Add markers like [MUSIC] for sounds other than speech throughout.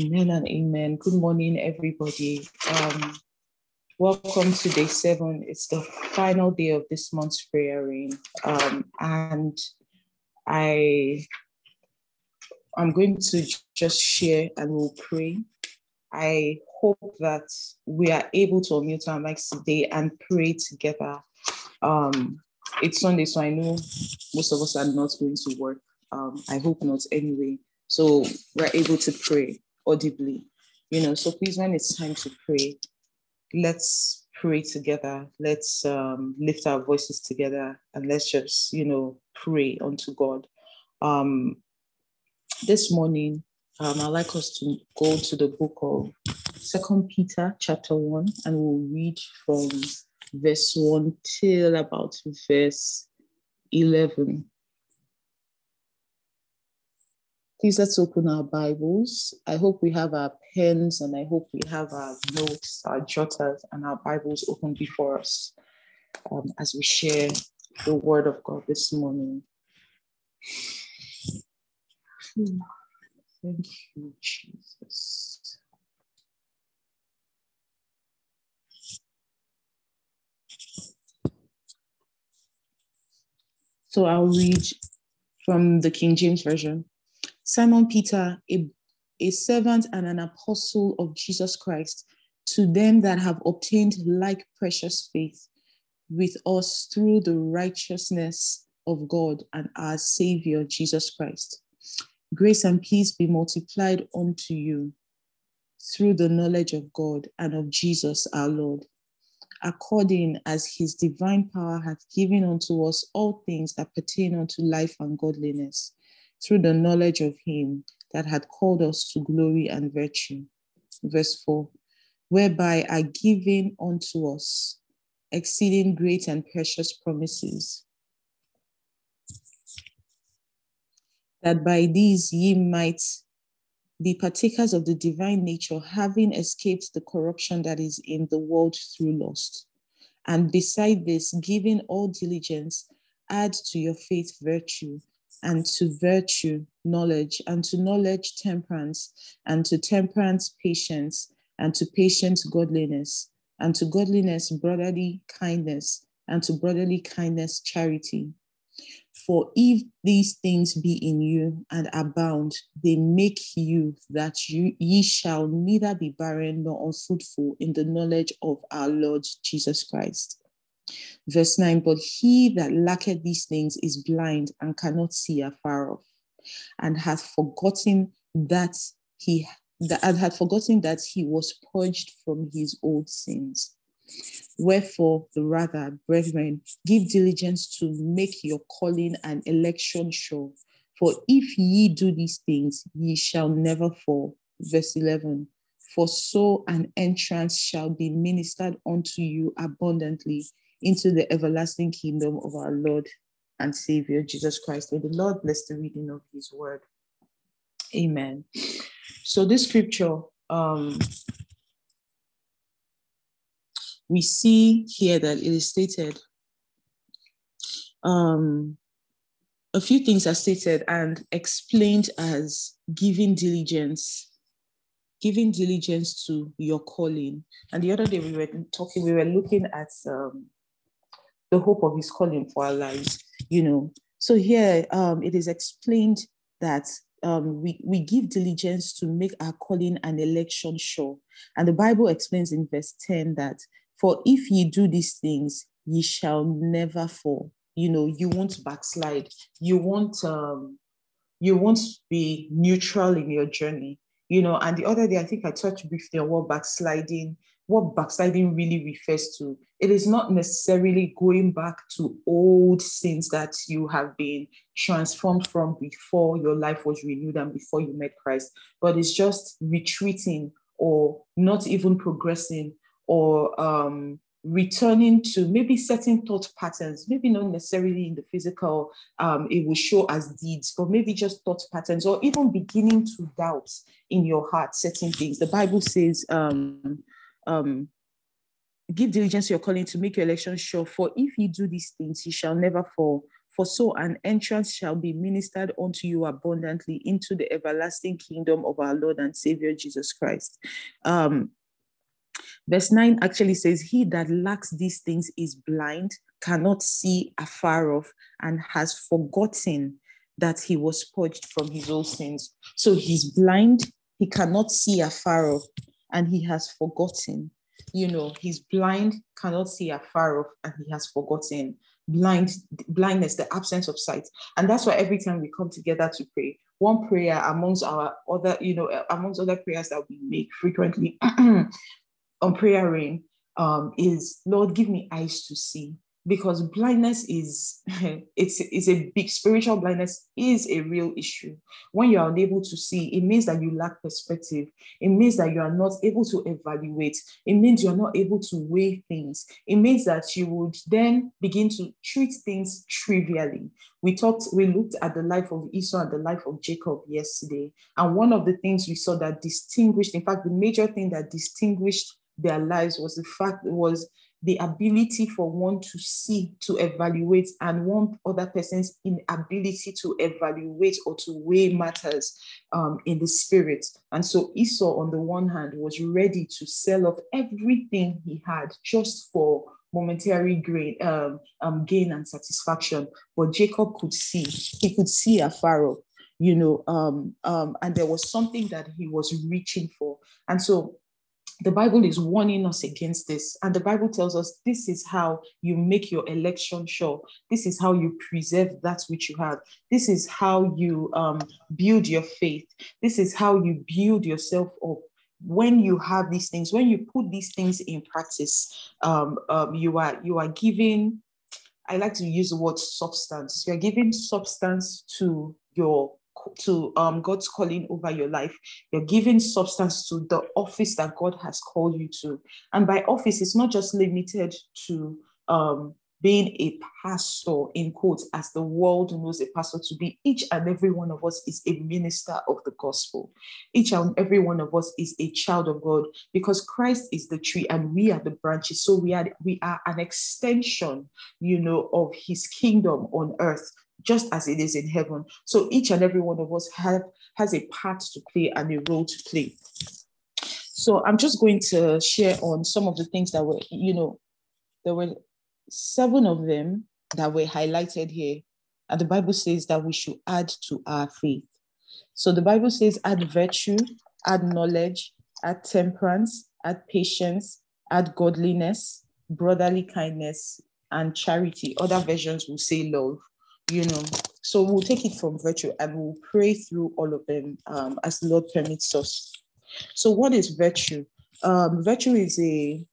Amen and amen. Good morning, everybody. Um, welcome to day seven. It's the final day of this month's prayer rain. Um, and I I'm going to just share and we'll pray. I hope that we are able to unmute our mics today and pray together. Um, it's Sunday, so I know most of us are not going to work. Um, I hope not anyway. So we're able to pray audibly, you know. So please, when it's time to pray, let's pray together. Let's um, lift our voices together and let's just, you know, pray unto God. Um, this morning, um, I'd like us to go to the book of Second Peter, chapter one, and we'll read from verse one till about verse eleven. Please let's open our Bibles. I hope we have our pens and I hope we have our notes, our jotters, and our Bibles open before us um, as we share the Word of God this morning. Thank you, Jesus. So I'll read from the King James Version. Simon Peter, a, a servant and an apostle of Jesus Christ, to them that have obtained like precious faith with us through the righteousness of God and our Savior Jesus Christ. Grace and peace be multiplied unto you through the knowledge of God and of Jesus our Lord, according as his divine power hath given unto us all things that pertain unto life and godliness through the knowledge of him that had called us to glory and virtue. Verse 4 Whereby are given unto us exceeding great and precious promises, that by these ye might be partakers of the divine nature, having escaped the corruption that is in the world through lust. And beside this, giving all diligence, add to your faith virtue and to virtue, knowledge, and to knowledge, temperance, and to temperance, patience, and to patience, godliness, and to godliness, brotherly kindness, and to brotherly kindness, charity. For if these things be in you and abound, they make you that you, ye shall neither be barren nor unfruitful in the knowledge of our Lord Jesus Christ. Verse 9 But he that lacketh these things is blind and cannot see afar off, and hath forgotten that he that and forgotten that he was purged from his old sins. Wherefore, the rather, brethren, give diligence to make your calling and election sure. For if ye do these things, ye shall never fall. Verse 11 For so an entrance shall be ministered unto you abundantly into the everlasting kingdom of our Lord and Savior Jesus Christ. May the Lord bless the reading of his word. Amen. So this scripture, um, we see here that it is stated, um, a few things are stated and explained as giving diligence, giving diligence to your calling. And the other day we were talking, we were looking at um, the hope of his calling for our lives, you know. So here um, it is explained that um, we, we give diligence to make our calling and election sure. And the Bible explains in verse 10 that, for if ye do these things, ye shall never fall. You know, you won't backslide. You won't um, you won't be neutral in your journey. You know, and the other day I think I touched briefly on what backsliding what backsliding really refers to. It is not necessarily going back to old sins that you have been transformed from before your life was renewed and before you met Christ, but it's just retreating or not even progressing or um, returning to maybe certain thought patterns, maybe not necessarily in the physical, um, it will show as deeds, but maybe just thought patterns, or even beginning to doubt in your heart certain things. The Bible says, um, um, give diligence to your calling to make your election sure. For if you do these things, you shall never fall. For so an entrance shall be ministered unto you abundantly into the everlasting kingdom of our Lord and Savior Jesus Christ. Um, verse 9 actually says, He that lacks these things is blind, cannot see afar off, and has forgotten that he was purged from his old sins. So he's blind, he cannot see afar off, and he has forgotten. You know, he's blind, cannot see afar off, and he has forgotten. Blind, blindness, the absence of sight. And that's why every time we come together to pray, one prayer amongst our other, you know, amongst other prayers that we make frequently [CLEARS THROAT] on prayer rain um, is Lord, give me eyes to see because blindness is [LAUGHS] it's, it's a big spiritual blindness is a real issue. When you are unable to see it means that you lack perspective. It means that you are not able to evaluate. It means you are not able to weigh things. It means that you would then begin to treat things trivially. We talked we looked at the life of esau and the life of jacob yesterday. And one of the things we saw that distinguished in fact the major thing that distinguished their lives was the fact that was the ability for one to see, to evaluate, and one other person's inability to evaluate or to weigh matters um, in the spirit. And so Esau, on the one hand, was ready to sell off everything he had just for momentary gain, um, um, gain and satisfaction. But Jacob could see, he could see afar off, you know, um, um, and there was something that he was reaching for. And so the Bible is warning us against this. And the Bible tells us this is how you make your election sure. This is how you preserve that which you have. This is how you um, build your faith. This is how you build yourself up. When you have these things, when you put these things in practice, um, um, you are you are giving. I like to use the word substance. You are giving substance to your to um, God's calling over your life. You're giving substance to the office that God has called you to. And by office, it's not just limited to um, being a pastor, in quotes, as the world knows a pastor to be. Each and every one of us is a minister of the gospel. Each and every one of us is a child of God because Christ is the tree and we are the branches. So we are we are an extension, you know, of his kingdom on earth just as it is in heaven. So each and every one of us have has a part to play and a role to play. So I'm just going to share on some of the things that were, you know, there were seven of them that were highlighted here. And the Bible says that we should add to our faith. So the Bible says add virtue, add knowledge, add temperance, add patience, add godliness, brotherly kindness, and charity. Other versions will say love you know. So we'll take it from virtue and we'll pray through all of them um, as the Lord permits us. So, what is virtue? Um, virtue is a,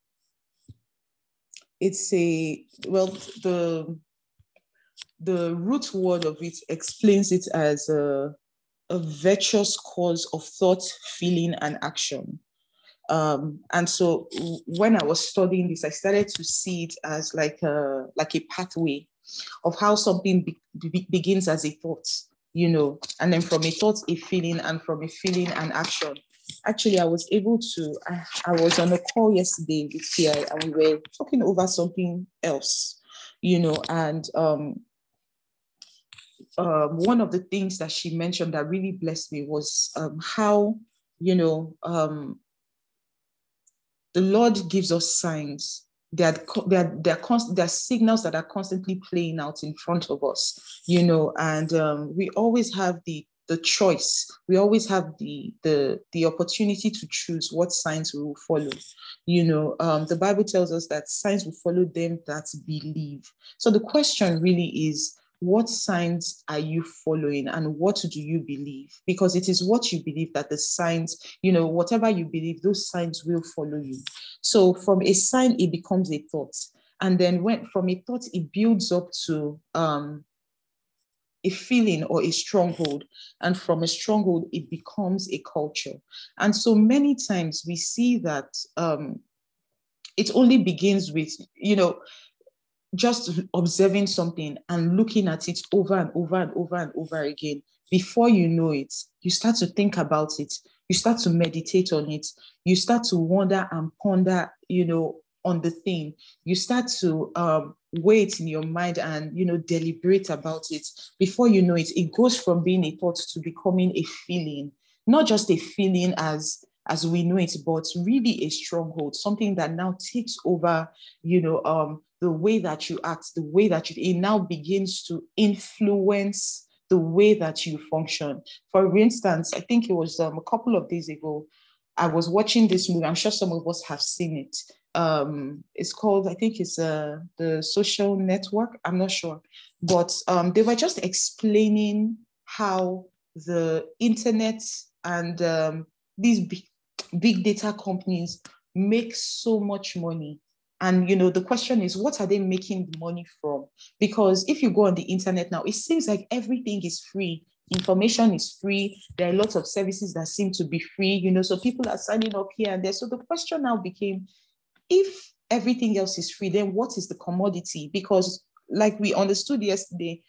it's a, well, the, the root word of it explains it as a, a virtuous cause of thought, feeling, and action. Um, and so when I was studying this, I started to see it as like a like a pathway of how something be, be, begins as a thought, you know, and then from a thought, a feeling, and from a feeling, an action. Actually, I was able to, I, I was on a call yesterday with TI and we were talking over something else, you know, and um, uh, one of the things that she mentioned that really blessed me was um, how, you know, um, the Lord gives us signs there are, there are, there are, there are signals that are constantly playing out in front of us, you know, and um, we always have the the choice. We always have the the the opportunity to choose what signs we will follow. You know, um, the Bible tells us that signs will follow them that believe. So the question really is, what signs are you following and what do you believe? Because it is what you believe that the signs, you know, whatever you believe, those signs will follow you. So from a sign, it becomes a thought. And then when from a thought, it builds up to um, a feeling or a stronghold. And from a stronghold, it becomes a culture. And so many times we see that um, it only begins with, you know, just observing something and looking at it over and over and over and over again, before you know it, you start to think about it, you start to meditate on it, you start to wonder and ponder, you know, on the thing, you start to um, wait in your mind and you know deliberate about it. Before you know it, it goes from being a thought to becoming a feeling, not just a feeling as as we know it, but really a stronghold, something that now takes over, you know, um, the way that you act, the way that you, it now begins to influence the way that you function. For instance, I think it was um, a couple of days ago, I was watching this movie. I'm sure some of us have seen it. Um, it's called, I think it's uh, the social network. I'm not sure. But um, they were just explaining how the internet and um, these big, big data companies make so much money and you know the question is what are they making the money from because if you go on the internet now it seems like everything is free information is free. There are lots of services that seem to be free, you know, so people are signing up here and there. So the question now became if everything else is free, then what is the commodity? Because, like we understood yesterday,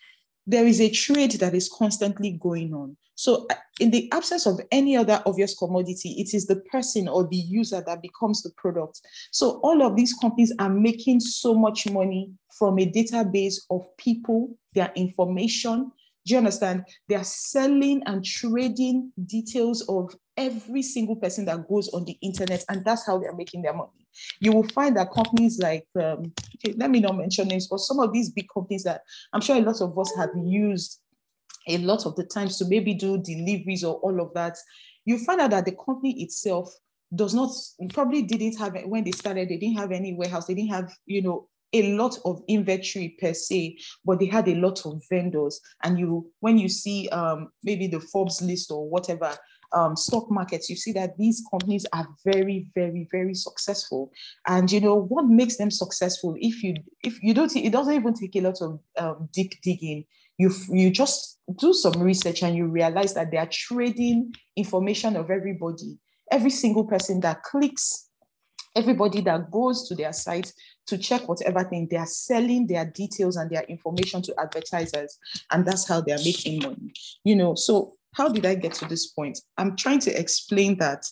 there is a trade that is constantly going on. So, uh, in the absence of any other obvious commodity, it is the person or the user that becomes the product. So, all of these companies are making so much money from a database of people, their information, do you understand? They are selling and trading details of every single person that goes on the internet, and that's how they're making their money. You will find that companies like, um, okay, let me not mention names, but some of these big companies that I'm sure a lot of us have used a lot of the times to maybe do deliveries or all of that, you find out that the company itself does not probably didn't have when they started they didn't have any warehouse they didn't have you know a lot of inventory per se, but they had a lot of vendors. And you, when you see um, maybe the Forbes list or whatever um, stock markets, you see that these companies are very, very, very successful. And you know what makes them successful? If you, if you don't, it doesn't even take a lot of um, deep digging. You, you just do some research and you realize that they are trading information of everybody, every single person that clicks everybody that goes to their site to check whatever thing they are selling their details and their information to advertisers and that's how they are making money you know so how did i get to this point i'm trying to explain that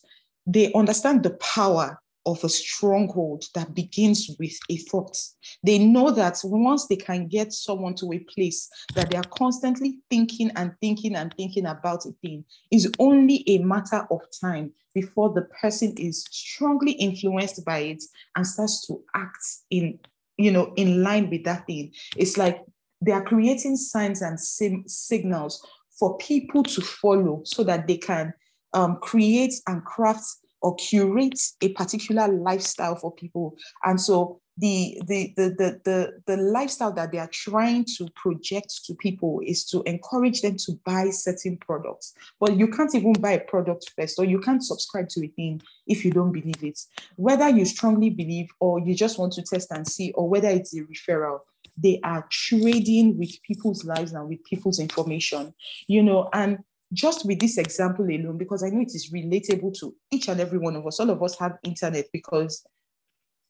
they understand the power of a stronghold that begins with a thought. They know that once they can get someone to a place that they are constantly thinking and thinking and thinking about a thing, is only a matter of time before the person is strongly influenced by it and starts to act in, you know, in line with that thing. It's like they are creating signs and sim- signals for people to follow so that they can um, create and craft or curate a particular lifestyle for people. And so the, the, the, the, the, the lifestyle that they are trying to project to people is to encourage them to buy certain products. But you can't even buy a product first, or you can't subscribe to a thing if you don't believe it. Whether you strongly believe, or you just want to test and see, or whether it's a referral, they are trading with people's lives and with people's information, you know, and just with this example alone, because I know it is relatable to each and every one of us. All of us have internet because,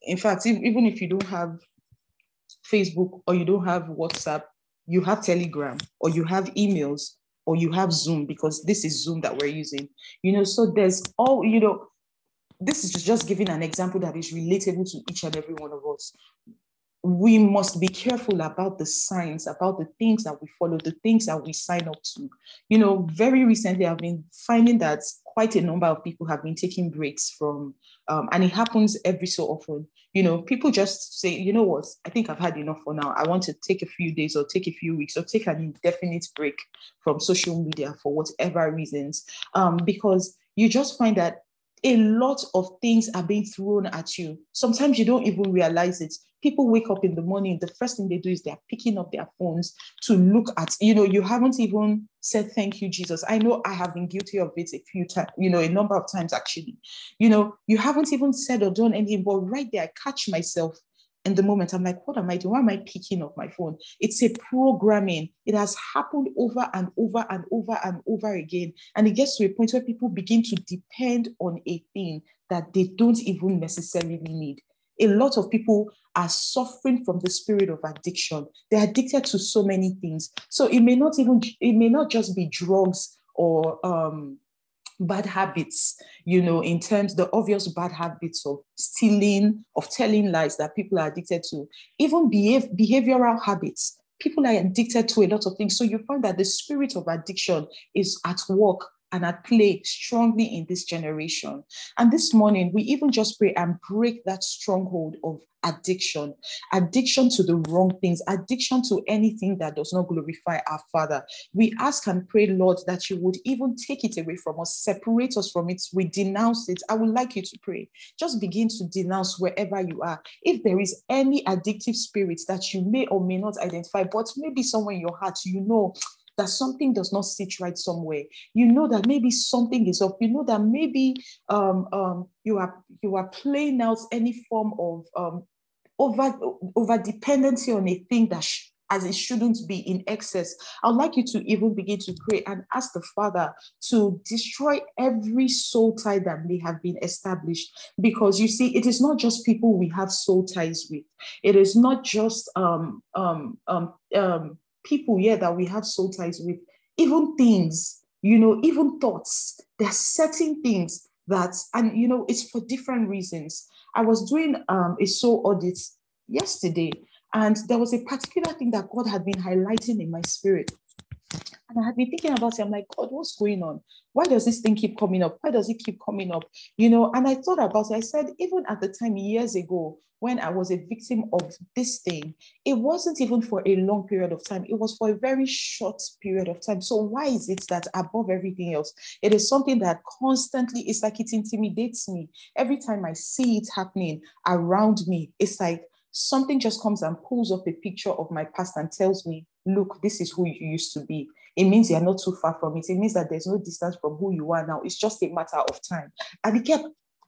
in fact, even if you don't have Facebook or you don't have WhatsApp, you have Telegram or you have emails or you have Zoom because this is Zoom that we're using. You know, so there's all, you know, this is just giving an example that is relatable to each and every one of us we must be careful about the signs, about the things that we follow, the things that we sign up to. You know, very recently, I've been finding that quite a number of people have been taking breaks from, um, and it happens every so often. You know, people just say, you know what, I think I've had enough for now. I want to take a few days or take a few weeks or take an indefinite break from social media for whatever reasons, um, because you just find that a lot of things are being thrown at you. Sometimes you don't even realize it people wake up in the morning, the first thing they do is they're picking up their phones to look at, you know, you haven't even said thank you, Jesus. I know I have been guilty of it a few times, you know, a number of times actually. You know, you haven't even said or done anything, but right there, I catch myself in the moment. I'm like, what am I doing? Why am I picking up my phone? It's a programming. It has happened over and over and over and over again. And it gets to a point where people begin to depend on a thing that they don't even necessarily need a lot of people are suffering from the spirit of addiction. They're addicted to so many things. So it may not even, it may not just be drugs or um, bad habits, you know, in terms the obvious bad habits of stealing, of telling lies that people are addicted to, even behave, behavioral habits. People are addicted to a lot of things. So you find that the spirit of addiction is at work and at play strongly in this generation. And this morning, we even just pray and break that stronghold of addiction, addiction to the wrong things, addiction to anything that does not glorify our Father. We ask and pray, Lord, that you would even take it away from us, separate us from it. We denounce it. I would like you to pray. Just begin to denounce wherever you are. If there is any addictive spirit that you may or may not identify, but maybe somewhere in your heart, you know that something does not sit right somewhere. You know that maybe something is up. You know that maybe um, um, you are you are playing out any form of um, over over dependency on a thing that sh- as it shouldn't be in excess. I'd like you to even begin to pray and ask the Father to destroy every soul tie that may have been established. Because you see, it is not just people we have soul ties with, it is not just um, um, um, um, people here that we have soul ties with, even things, you know, even thoughts. There are certain things that, and you know, it's for different reasons. I was doing um, a soul audit yesterday, and there was a particular thing that God had been highlighting in my spirit. And I had been thinking about it. I'm like, God, what's going on? Why does this thing keep coming up? Why does it keep coming up? You know, and I thought about it. I said, even at the time years ago, when I was a victim of this thing, it wasn't even for a long period of time. It was for a very short period of time. So why is it that above everything else, it is something that constantly, it's like it intimidates me. Every time I see it happening around me, it's like something just comes and pulls up a picture of my past and tells me, look, this is who you used to be. It means you're not too far from it. It means that there's no distance from who you are now. It's just a matter of time. And it kept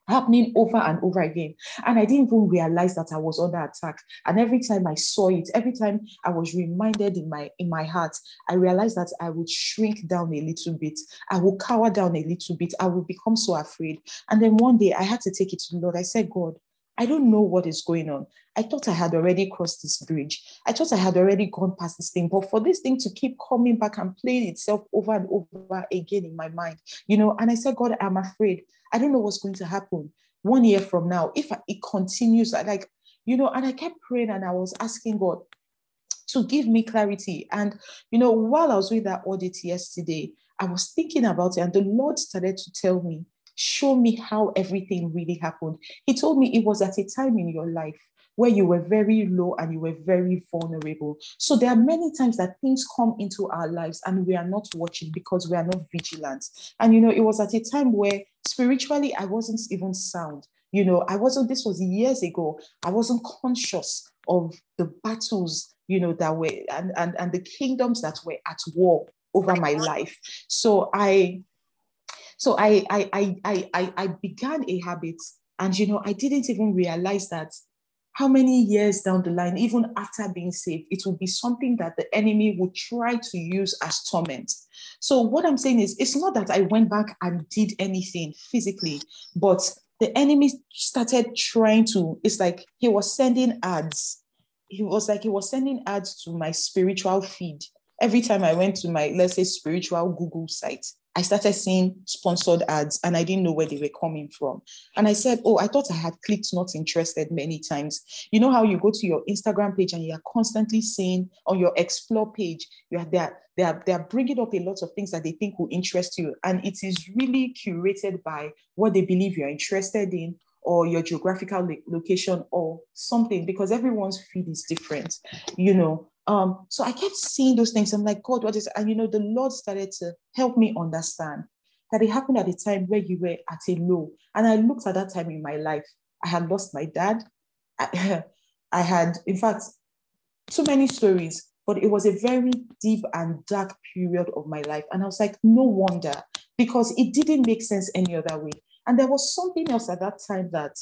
happening over and over again. And I didn't even realize that I was under attack. And every time I saw it, every time I was reminded in my in my heart, I realized that I would shrink down a little bit. I would cower down a little bit. I would become so afraid. And then one day I had to take it to the Lord. I said, God, I don't know what is going on. I thought I had already crossed this bridge. I thought I had already gone past this thing. But for this thing to keep coming back and playing itself over and over again in my mind, you know, and I said, God, I'm afraid. I don't know what's going to happen one year from now. If it continues, like, you know, and I kept praying and I was asking God to give me clarity. And, you know, while I was with that audit yesterday, I was thinking about it and the Lord started to tell me, show me how everything really happened. He told me it was at a time in your life where you were very low and you were very vulnerable. So there are many times that things come into our lives and we are not watching because we are not vigilant. And you know, it was at a time where spiritually I wasn't even sound. You know, I wasn't, this was years ago, I wasn't conscious of the battles, you know, that were and and, and the kingdoms that were at war over my life. So I so I I I I I began a habit and you know I didn't even realize that how many years down the line, even after being saved, it will be something that the enemy would try to use as torment. So, what I'm saying is, it's not that I went back and did anything physically, but the enemy started trying to, it's like he was sending ads. He was like, he was sending ads to my spiritual feed. Every time I went to my, let's say, spiritual Google site, I started seeing sponsored ads and I didn't know where they were coming from. And I said, Oh, I thought I had clicked not interested many times. You know how you go to your Instagram page and you are constantly seeing on your explore page, you are there, they are, they are bringing up a lot of things that they think will interest you. And it is really curated by what they believe you're interested in or your geographical location or something because everyone's feed is different, you know. Um, so I kept seeing those things. I'm like, God, what is, and you know, the Lord started to help me understand that it happened at a time where you were at a low. And I looked at that time in my life. I had lost my dad. I, [LAUGHS] I had, in fact, too many stories, but it was a very deep and dark period of my life. And I was like, no wonder, because it didn't make sense any other way. And there was something else at that time that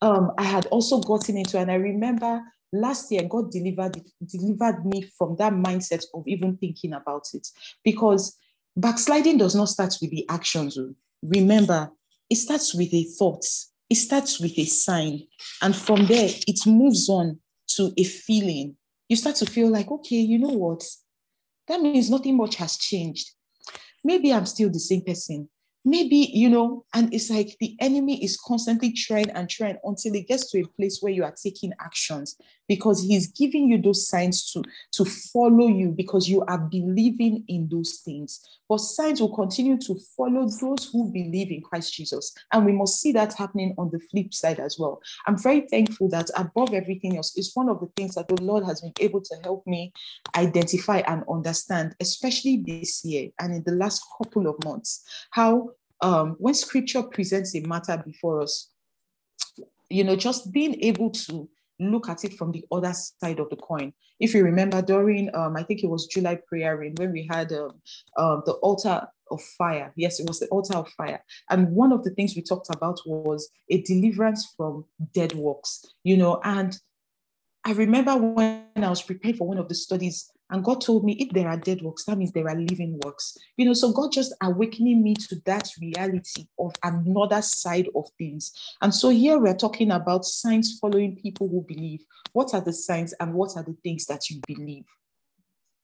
um, I had also gotten into. And I remember last year god delivered delivered me from that mindset of even thinking about it. Because backsliding does not start with the actions oh. remember it starts with a thought. It starts with a sign. And from there it moves on to a feeling. You start to feel like okay you know what? That means nothing much has changed. Maybe i'm still the same person maybe you know and it's like the enemy is constantly trying and trying until it gets to a place where you are taking actions because he's giving you those signs to to follow you because you are believing in those things. But signs will continue to follow those who believe in christ jesus. And we must see that happening on the flip side as well. I'm very thankful that above everything else is one of the things that the lord has been able to help me identify and understand especially this year and in the last couple of months how um, when scripture presents a matter before us, you know, just being able to look at it from the other side of the coin. If you remember during, um, I think it was July prayer rain, when we had um, um, the altar of fire. Yes, it was the altar of fire. And one of the things we talked about was a deliverance from dead works, you know. And I remember when I was preparing for one of the studies, and God told me if there are dead works, that means there are living works. You know, so God just awakening me to that reality of another side of things. And so here we're talking about signs following people who believe. What are the signs and what are the things that you believe?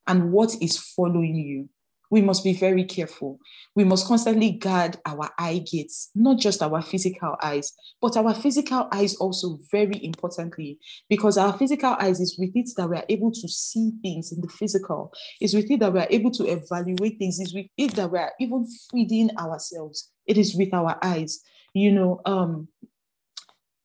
And what is following you? We must be very careful. We must constantly guard our eye gates, not just our physical eyes, but our physical eyes also, very importantly, because our physical eyes is with it that we are able to see things in the physical. It's with it that we are able to evaluate things. It's with it that we are even feeding ourselves. It is with our eyes. You know, um,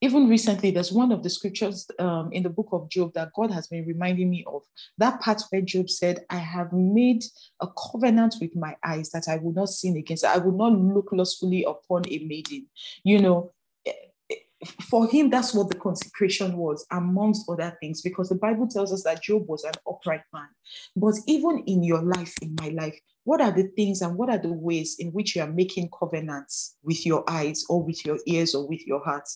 even recently, there's one of the scriptures um, in the book of Job that God has been reminding me of. That part where Job said, I have made a covenant with my eyes that I will not sin against, I will not look lustfully upon a maiden. You know, for him, that's what the consecration was, amongst other things, because the Bible tells us that Job was an upright man. But even in your life, in my life, what are the things and what are the ways in which you are making covenants with your eyes or with your ears or with your heart?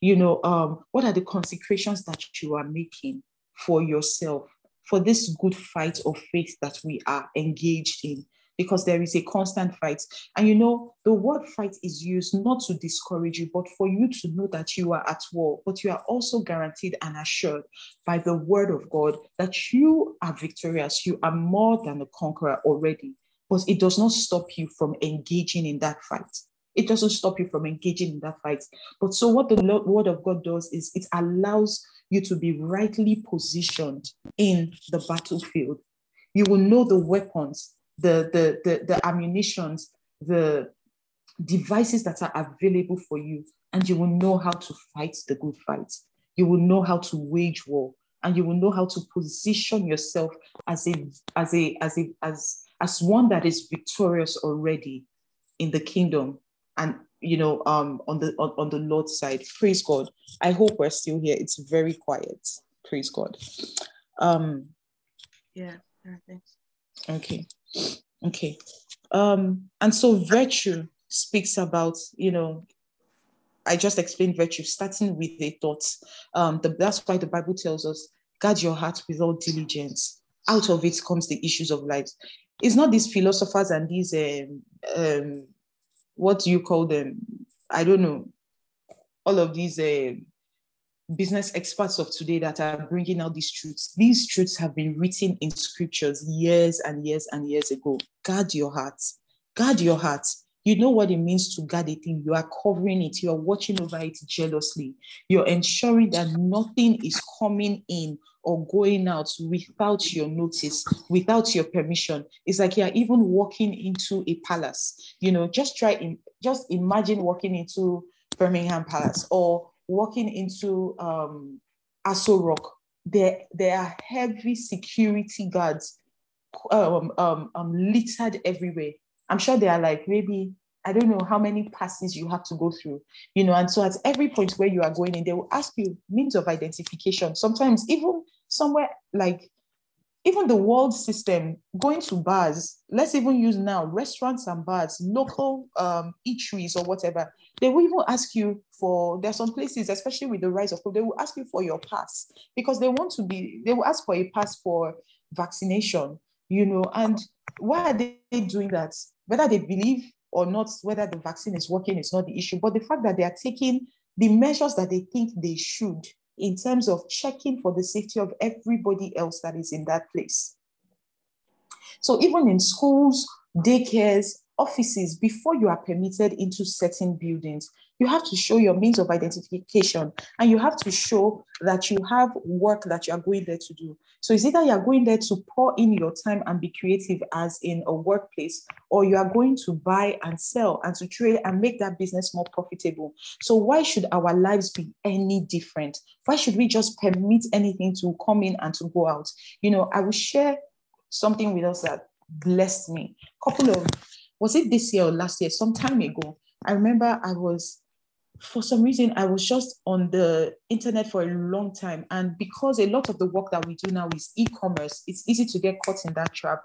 You know, um, what are the consecrations that you are making for yourself, for this good fight of faith that we are engaged in? Because there is a constant fight. And you know, the word fight is used not to discourage you, but for you to know that you are at war. But you are also guaranteed and assured by the word of God that you are victorious. You are more than a conqueror already. But it does not stop you from engaging in that fight. It doesn't stop you from engaging in that fight. But so, what the word of God does is it allows you to be rightly positioned in the battlefield. You will know the weapons, the, the, the, the ammunitions, the devices that are available for you, and you will know how to fight the good fight. You will know how to wage war, and you will know how to position yourself as a as a as a as as one that is victorious already in the kingdom and you know um on the on, on the lord's side praise god. I hope we're still here. It's very quiet. Praise god. Um yeah, thanks okay. Okay. Um and so virtue speaks about you know i just explained virtue starting with a thought. Um the, that's why the bible tells us guard your heart with all diligence. Out of it comes the issues of life. It's not these philosophers and these um, um what do you call them? I don't know. All of these uh, business experts of today that are bringing out these truths. These truths have been written in scriptures years and years and years ago. Guard your heart. Guard your heart. You know what it means to guard a thing. You are covering it. You are watching over it jealously. You're ensuring that nothing is coming in or going out without your notice, without your permission. It's like you're even walking into a palace. You know, just try, in, just imagine walking into Buckingham Palace or walking into um, Aso Rock. There, there are heavy security guards um, um, um, littered everywhere. I'm sure they are like maybe I don't know how many passes you have to go through, you know. And so at every point where you are going in, they will ask you means of identification. Sometimes even somewhere like even the world system going to bars let's even use now restaurants and bars local um, eateries or whatever they will even ask you for there's some places especially with the rise of they will ask you for your pass because they want to be they will ask for a pass for vaccination you know and why are they doing that? Whether they believe or not whether the vaccine is working is not the issue but the fact that they are taking the measures that they think they should in terms of checking for the safety of everybody else that is in that place. So even in schools, daycares, offices, before you are permitted into certain buildings, you have to show your means of identification and you have to show that you have work that you are going there to do. So it's either you are going there to pour in your time and be creative as in a workplace, or you are going to buy and sell and to trade and make that business more profitable. So why should our lives be any different? Why should we just permit anything to come in and to go out? You know, I will share something with us that blessed me. A Couple of was it this year or last year? Some time ago, I remember I was for some reason I was just on the internet for a long time. And because a lot of the work that we do now is e-commerce, it's easy to get caught in that trap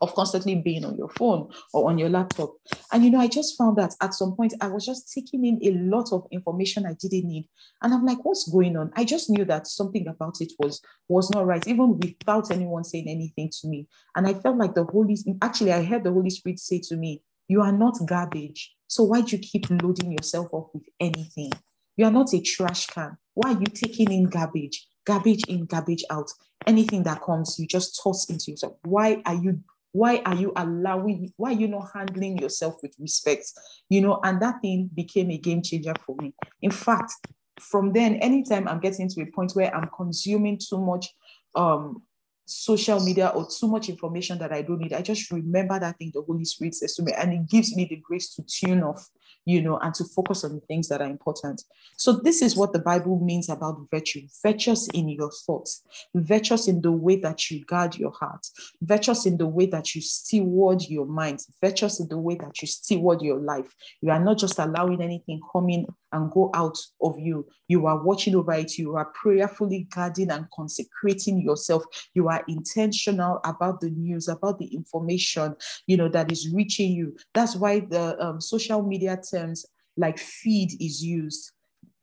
of constantly being on your phone or on your laptop. And you know, I just found that at some point I was just taking in a lot of information I didn't need. And I'm like, what's going on? I just knew that something about it was was not right, even without anyone saying anything to me. And I felt like the Holy actually I heard the Holy Spirit say to me, You are not garbage so why do you keep loading yourself up with anything? You are not a trash can. Why are you taking in garbage? Garbage in, garbage out. Anything that comes, you just toss into yourself. Why are you why are you allowing why are you not handling yourself with respect you know and that thing became a game changer for me in fact from then anytime i'm getting to a point where i'm consuming too much um social media or too much information that I don't need. I just remember that thing the Holy Spirit says to me, and it gives me the grace to tune off, you know, and to focus on the things that are important. So, this is what the Bible means about virtue virtuous in your thoughts, virtuous in the way that you guard your heart, virtuous in the way that you steward your mind, virtuous in the way that you steward your life. You are not just allowing anything coming and go out of you. You are watching over it. You are prayerfully guarding and consecrating yourself. You are intentional about the news, about the information, you know, that is reaching you. That's why the um, social media terms like feed is used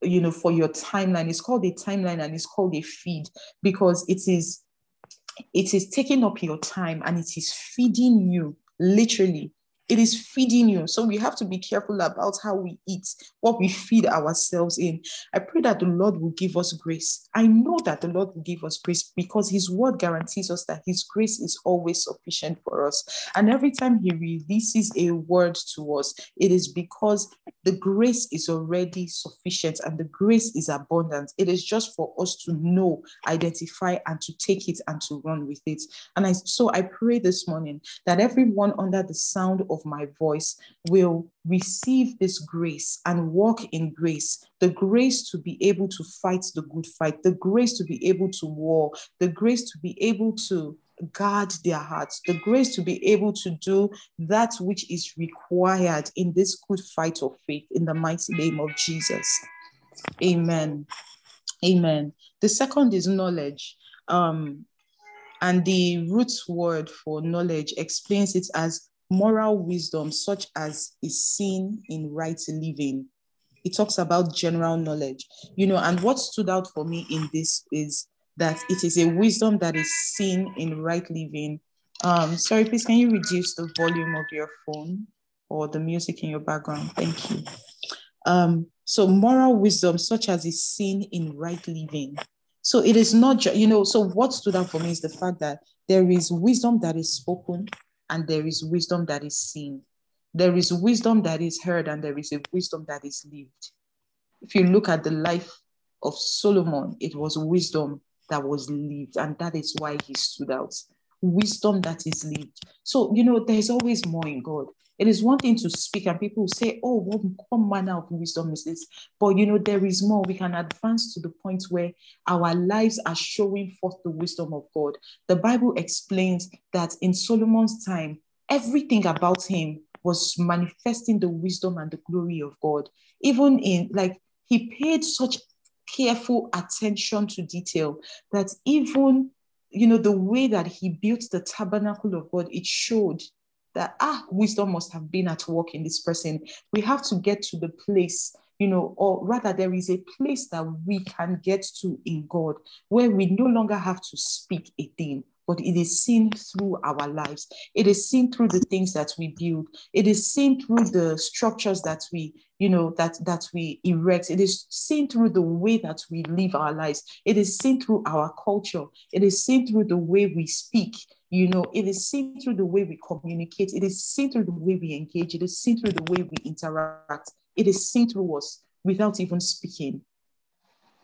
you know for your timeline it's called a timeline and it's called a feed because it is it is taking up your time and it is feeding you literally it is feeding you. So we have to be careful about how we eat, what we feed ourselves in. I pray that the Lord will give us grace. I know that the Lord will give us grace because His word guarantees us that His grace is always sufficient for us. And every time He releases a word to us, it is because the grace is already sufficient and the grace is abundant. It is just for us to know, identify, and to take it and to run with it. And I so I pray this morning that everyone under the sound of of my voice will receive this grace and walk in grace the grace to be able to fight the good fight, the grace to be able to war, the grace to be able to guard their hearts, the grace to be able to do that which is required in this good fight of faith in the mighty name of Jesus. Amen. Amen. The second is knowledge. Um, and the root word for knowledge explains it as moral wisdom, such as is seen in right living. It talks about general knowledge, you know, and what stood out for me in this is that it is a wisdom that is seen in right living. Um, sorry, please, can you reduce the volume of your phone or the music in your background? Thank you. Um, so, moral wisdom, such as is seen in right living. So, it is not, you know, so what stood out for me is the fact that there is wisdom that is spoken, and there is wisdom that is seen. There is wisdom that is heard, and there is a wisdom that is lived. If you look at the life of Solomon, it was wisdom that was lived, and that is why he stood out. Wisdom that is lived. So, you know, there's always more in God. It is one thing to speak, and people say, Oh, what, what manner of wisdom is this? But you know, there is more. We can advance to the point where our lives are showing forth the wisdom of God. The Bible explains that in Solomon's time, everything about him was manifesting the wisdom and the glory of God. Even in like, he paid such careful attention to detail that even you know the way that he built the tabernacle of god it showed that ah wisdom must have been at work in this person we have to get to the place you know or rather there is a place that we can get to in god where we no longer have to speak a thing but it is seen through our lives. It is seen through the things that we build. It is seen through the structures that we, you know, that that we erect. It is seen through the way that we live our lives. It is seen through our culture. It is seen through the way we speak. You know, it is seen through the way we communicate, it is seen through the way we engage, it is seen through the way we interact, it is seen through us without even speaking.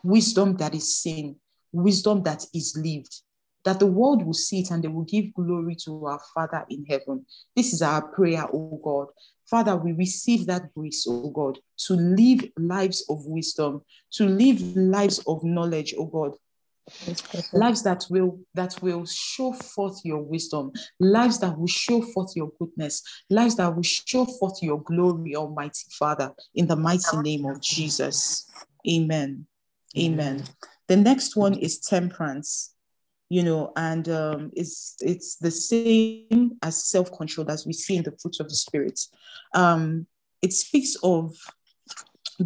Wisdom that is seen, wisdom that is lived, that the world will see it and they will give glory to our Father in heaven. This is our prayer, oh God. Father, we receive that grace, oh God, to live lives of wisdom, to live lives of knowledge, oh God, lives that will that will show forth your wisdom. Lives that will show forth your goodness. Lives that will show forth your glory almighty father in the mighty name of jesus. Amen. Amen. The next one is temperance you know and um, it's it's the same as self-control as we see in the fruits of the spirit. Um, it speaks of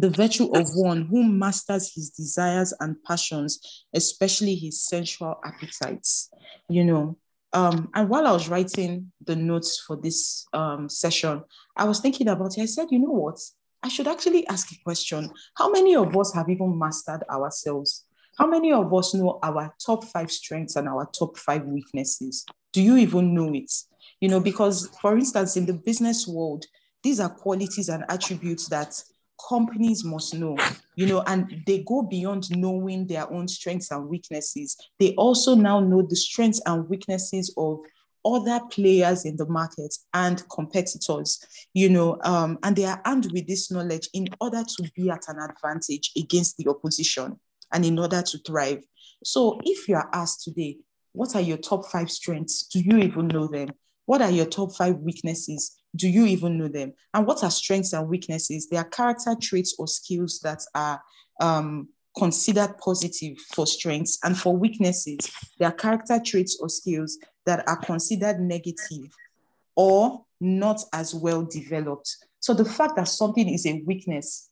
the virtue of one who masters his desires and passions, especially his sensual appetites. You know, um, and while I was writing the notes for this um, session, I was thinking about it. I said, you know what? I should actually ask a question. How many of us have even mastered ourselves? How many of us know our top five strengths and our top five weaknesses? Do you even know it? You know, because for instance, in the business world, these are qualities and attributes that companies must know, you know, and they go beyond knowing their own strengths and weaknesses. They also now know the strengths and weaknesses of other players in the market and competitors, you know, um, and they are armed with this knowledge in order to be at an advantage against the opposition and in order to thrive. So if you are asked today, what are your top five strengths? Do you even know them? What are your top five weaknesses? Do you even know them? And what are strengths and weaknesses? They are character traits or skills that are um, considered positive for strengths, and for weaknesses, they are character traits or skills that are considered negative or not as well developed. So the fact that something is a weakness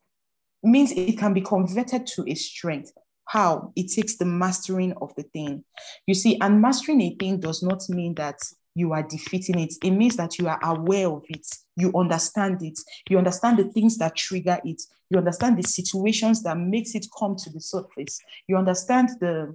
means it can be converted to a strength. How? It takes the mastering of the thing. You see, and mastering a thing does not mean that you are defeating it. It means that you are aware of it. You understand it. You understand the things that trigger it. You understand the situations that makes it come to the surface. You understand the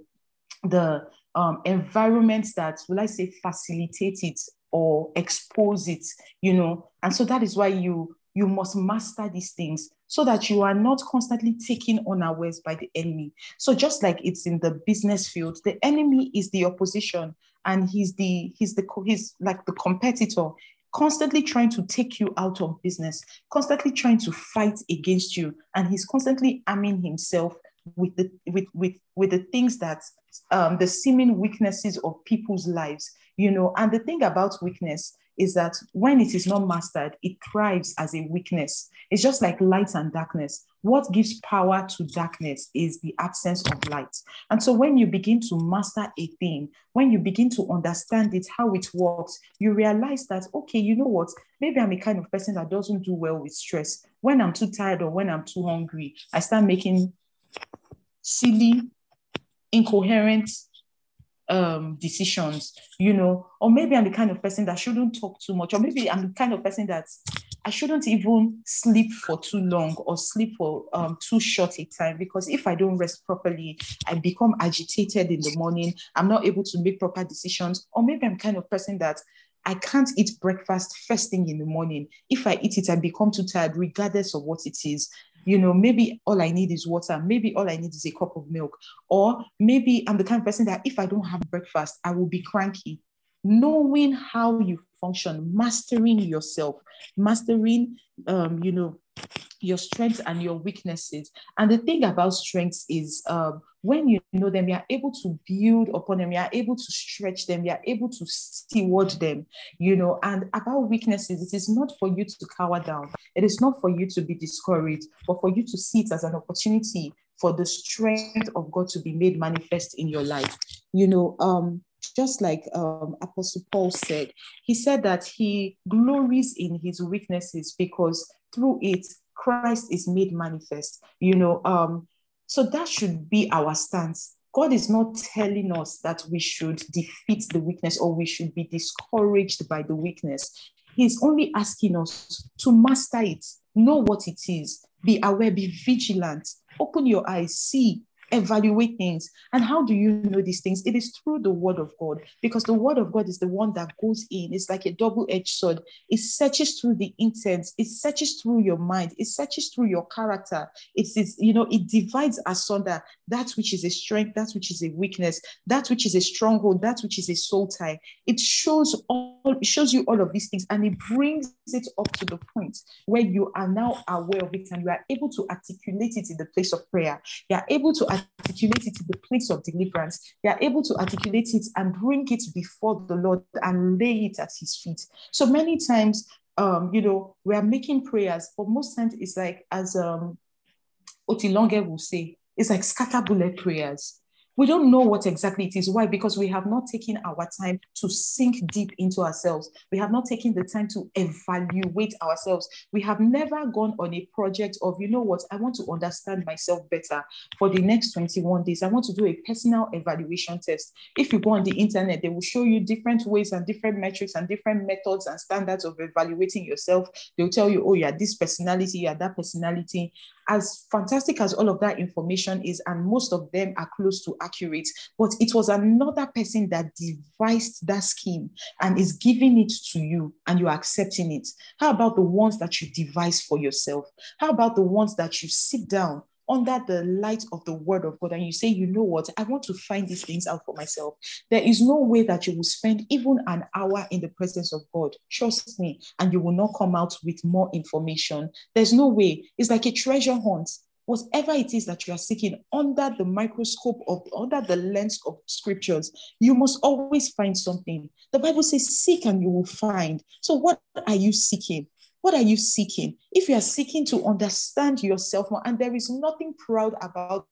the um, environments that will I say facilitate it or expose it. You know, and so that is why you you must master these things so that you are not constantly taken unawares by the enemy. So just like it's in the business field, the enemy is the opposition and he's the he's the he's like the competitor constantly trying to take you out of business constantly trying to fight against you and he's constantly arming himself with the with with with the things that um, the seeming weaknesses of people's lives you know and the thing about weakness is that when it is not mastered, it thrives as a weakness. It's just like light and darkness. What gives power to darkness is the absence of light. And so when you begin to master a thing, when you begin to understand it, how it works, you realize that, okay, you know what? Maybe I'm a kind of person that doesn't do well with stress. When I'm too tired or when I'm too hungry, I start making silly, incoherent um, decisions, you know, or maybe I'm the kind of person that shouldn't talk too much, or maybe I'm the kind of person that I shouldn't even sleep for too long or sleep for um, too short a time because if I don't rest properly, I become agitated in the morning. I'm not able to make proper decisions, or maybe I'm kind of person that I can't eat breakfast first thing in the morning. If I eat it, I become too tired, regardless of what it is you know, maybe all I need is water. Maybe all I need is a cup of milk. Or maybe I'm the kind of person that if I don't have breakfast, I will be cranky. Knowing how you function, mastering yourself, mastering, um, you know, your strengths and your weaknesses. And the thing about strengths is um, when you know them, you are able to build upon them, you are able to stretch them, you are able to steward them, you know. And about weaknesses, it is not for you to cower down, it is not for you to be discouraged, but for you to see it as an opportunity for the strength of God to be made manifest in your life. You know, um, just like um, Apostle Paul said, he said that he glories in his weaknesses because through it, Christ is made manifest. You know, um, so that should be our stance. God is not telling us that we should defeat the weakness or we should be discouraged by the weakness. He's only asking us to master it, know what it is, be aware, be vigilant, open your eyes, see evaluate things. And how do you know these things? It is through the word of God, because the word of God is the one that goes in. It's like a double-edged sword. It searches through the intent, it searches through your mind, it searches through your character. It's, it's you know, it divides asunder that which is a strength, that which is a weakness, that which is a stronghold, that which is a soul tie. It shows all, it shows you all of these things, and it brings it up to the point where you are now aware of it and you are able to articulate it in the place of prayer. You are able to articulate it to the place of deliverance. You are able to articulate it and bring it before the Lord and lay it at his feet. So many times, um, you know, we are making prayers, but most times it's like, as um, Otilonge will say, it's like scatter bullet prayers. We don't know what exactly it is. Why? Because we have not taken our time to sink deep into ourselves. We have not taken the time to evaluate ourselves. We have never gone on a project of, you know what, I want to understand myself better for the next 21 days. I want to do a personal evaluation test. If you go on the internet, they will show you different ways and different metrics and different methods and standards of evaluating yourself. They'll tell you, oh, yeah, this personality, yeah, that personality as fantastic as all of that information is, and most of them are close to accurate, but it was another person that devised that scheme and is giving it to you, and you're accepting it. How about the ones that you devise for yourself? How about the ones that you sit down under the light of the word of God and you say, you know what, I want to find these things out for myself. There is no way that you will spend even an hour in the presence of God. Trust me, and you will not come out with more information. There's no way. It's like a treasure hunt. Whatever it is that you are seeking under the microscope of under the lens of scriptures, you must always find something. The Bible says, Seek and you will find. So, what are you seeking? What are you seeking? If you are seeking to understand yourself more, and there is nothing proud about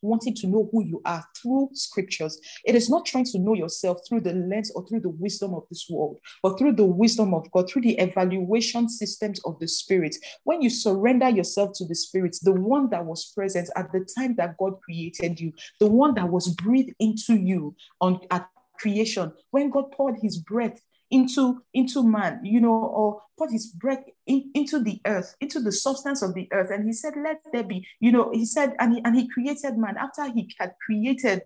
wanting to know who you are through scriptures. It is not trying to know yourself through the lens or through the wisdom of this world, but through the wisdom of God, through the evaluation systems of the Spirit. When you surrender yourself to the Spirit, the one that was present at the time that God created you, the one that was breathed into you on at creation, when God poured his breath into into man you know or put his breath in, into the earth into the substance of the earth. And he said let there be you know he said and he, and he created man. After he had created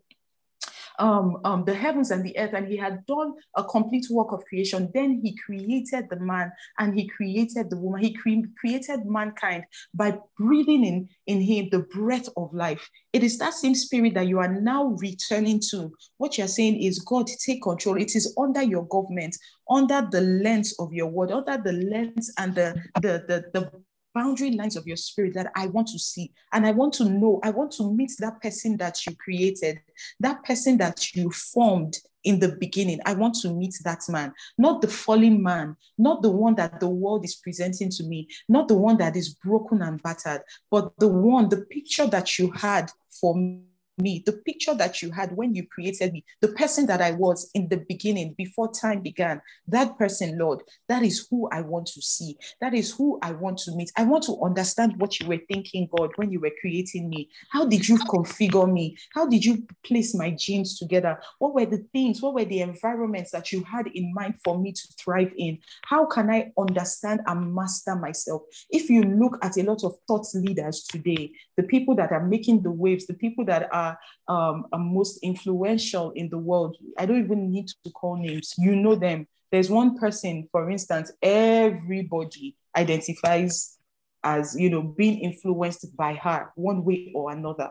um, um, the heavens and the earth, and he had done a complete work of creation. Then he created the man and he created the woman. He cre- created mankind by breathing in, in him the breath of life. It is that same spirit that you are now returning to. What you're saying is, God, take control. It is under your government, under the lens of your word, under the lens and the, the, the, the boundary lines of your spirit that I want to see. And I want to know, I want to meet that person that you created, that person that you formed in the beginning. I want to meet that man, not the fallen man, not the one that the world is presenting to me, not the one that is broken and battered, but the one, the picture that you had for me me, the picture that you had when you created me, the person that I was in the beginning, before time began, that person, Lord, that is who I want to see. That is who I want to meet. I want to understand what you were thinking, God, when you were creating me. How did you configure me? How did you place my genes together? What were the things, what were the environments that you had in mind for me to thrive in? How can I understand and master myself? If you look at a lot of thought leaders today, the people that are making the waves, the people that are are um, most influential in the world. I don't even need to call names. You know them. There's one person, for instance, everybody identifies as you know being influenced by her one way or another.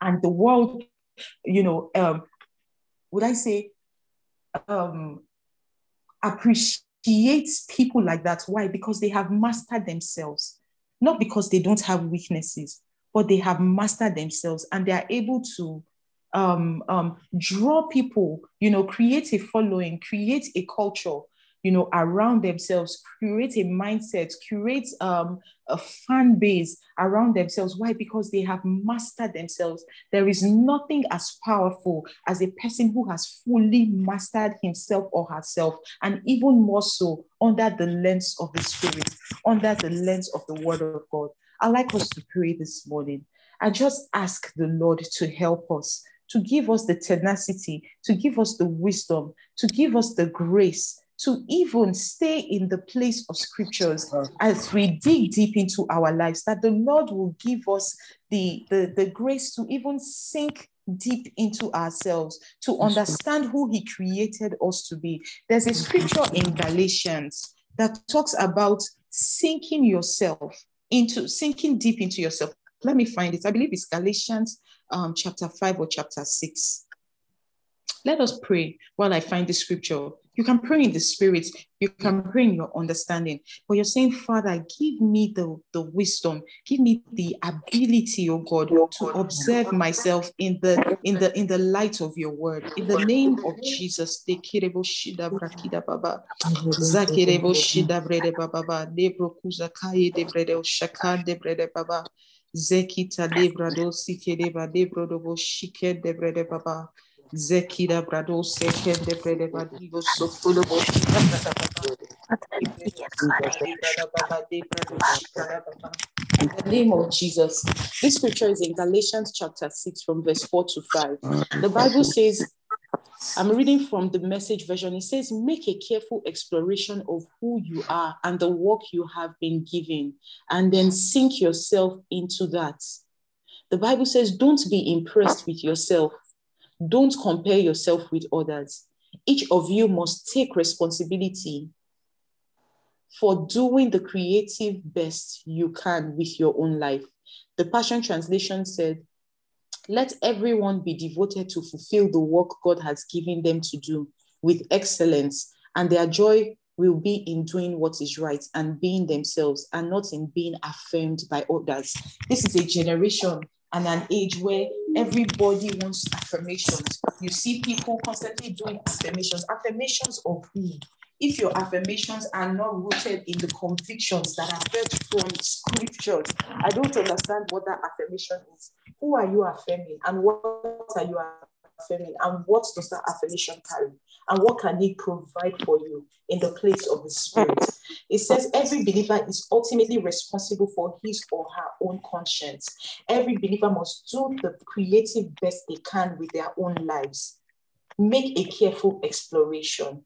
And the world, you know, um, would I say, um, appreciates people like that. Why? Because they have mastered themselves, not because they don't have weaknesses, but they have mastered themselves and they are able to um, um, draw people, you know, create a following, create a culture, you know, around themselves, create a mindset, create um, a fan base around themselves. Why? Because they have mastered themselves. There is nothing as powerful as a person who has fully mastered himself or herself, and even more so under the lens of the Spirit, under the lens of the Word of God. I'd like us to pray this morning. I just ask the Lord to help us, to give us the tenacity, to give us the wisdom, to give us the grace to even stay in the place of scriptures as we dig deep into our lives, that the Lord will give us the, the, the grace to even sink deep into ourselves to understand who He created us to be. There's a scripture in Galatians that talks about sinking yourself into sinking deep into yourself. Let me find it. I believe it's Galatians um, chapter 5 or chapter 6. Let us pray while I find the scripture. You can pray in the spirit, you can pray in your understanding, but you're saying, Father, give me the, the wisdom, give me the ability, oh God, to observe myself in the in the in the light of your word. In the name of Jesus. brakida baba. Zakirebo shida. Debro kuzakaye de brede shaka de baba. Zekita de brado shike de brede Brede Badigo Sofulo in the name of Jesus. This scripture is in Galatians chapter 6 from verse 4 to 5. The Bible says, I'm reading from the message version. It says, Make a careful exploration of who you are and the work you have been given, and then sink yourself into that. The Bible says, Don't be impressed with yourself don't compare yourself with others. Each of you must take responsibility for doing the creative best you can with your own life. The Passion Translation said, Let everyone be devoted to fulfill the work God has given them to do with excellence, and their joy will be in doing what is right and being themselves and not in being affirmed by others. This is a generation and an age where everybody wants affirmations. You see people constantly doing affirmations. Affirmations of who? If your affirmations are not rooted in the convictions that are fed from scriptures, I don't understand what that affirmation is. Who are you affirming and what are you affirming and what does that affirmation carry? And what can he provide for you in the place of the spirit? It says every believer is ultimately responsible for his or her own conscience. Every believer must do the creative best they can with their own lives. Make a careful exploration.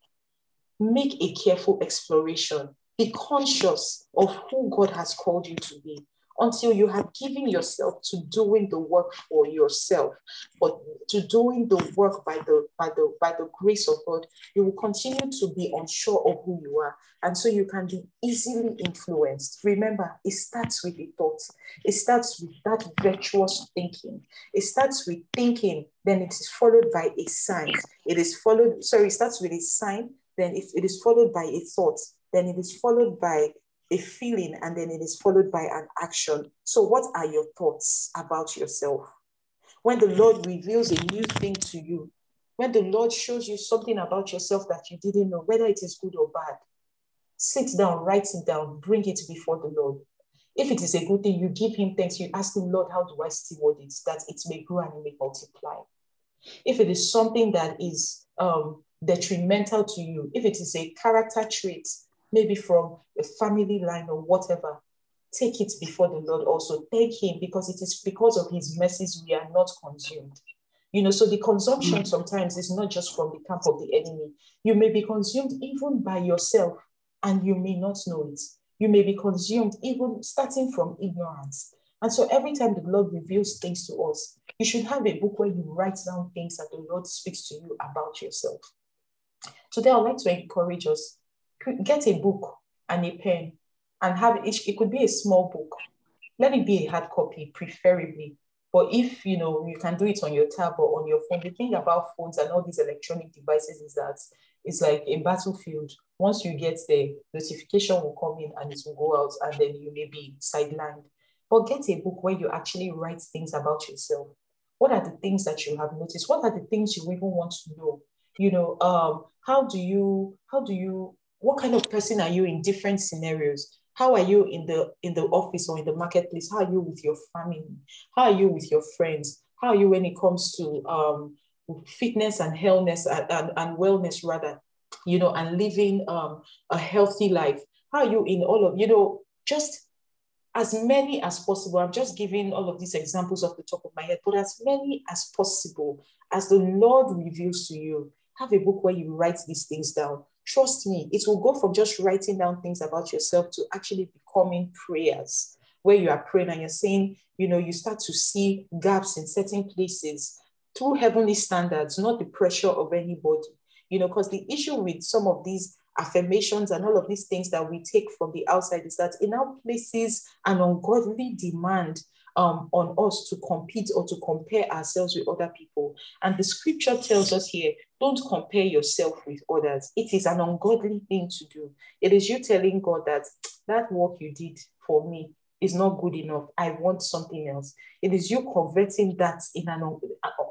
Make a careful exploration. Be conscious of who god has called you to be until you have given yourself to doing the work for yourself, but to doing the work by the by the by the grace of God, you will continue to be unsure of who you are, and so you can be easily influenced. Remember, it starts with a thought. It starts with that virtuous thinking. It starts with thinking, then it is followed by a sign. It is followed. Sorry, it starts with a sign. Then if it is followed by a thought, then it is followed by a feeling and then it is followed by an action. So, what are your thoughts about yourself? When the Lord reveals a new thing to you, when the Lord shows you something about yourself that you didn't know, whether it is good or bad, sit down, write it down, bring it before the Lord. If it is a good thing, you give Him thanks. You ask Him, Lord, how do I steward it that it may grow and it may multiply? If it is something that is um, detrimental to you, if it is a character trait maybe from a family line or whatever, take it before the Lord also. Thank Him because it is because of His mercies we are not consumed. You know, so the consumption mm. sometimes is not just from the camp of the enemy. You may be consumed even by yourself and you may not know it. You may be consumed even starting from ignorance. And so every time the Lord reveals things to us, you should have a book where you write down things that the Lord speaks to you about yourself. Today, I'd like to encourage us get a book and a pen and have it. It could be a small book. Let it be a hard copy, preferably. But if you know you can do it on your tab or on your phone, the thing about phones and all these electronic devices is that it's like a battlefield. Once you get there, notification will come in and it will go out, and then you may be sidelined. But get a book where you actually write things about yourself. What are the things that you have noticed? What are the things you even want to know? You know, um, how do you how do you what kind of person are you in different scenarios? How are you in the in the office or in the marketplace? How are you with your family? How are you with your friends? How are you when it comes to um, fitness and healthness and, and, and, wellness rather you know and living um, a healthy life? How are you in all of you know just as many as possible. I'm just giving all of these examples off the top of my head but as many as possible. As the lord reveals to you have a book where you write these things down Trust me, it will go from just writing down things about yourself to actually becoming prayers where you are praying and you're saying, you know, you start to see gaps in certain places through heavenly standards, not the pressure of anybody. You know, because the issue with some of these affirmations and all of these things that we take from the outside is that it now places an ungodly demand um, on us to compete or to compare ourselves with other people. And the scripture tells us here don't compare yourself with others. It is an ungodly thing to do. It is you telling God that that work you did for me is not good enough. I want something else. It is you converting that in an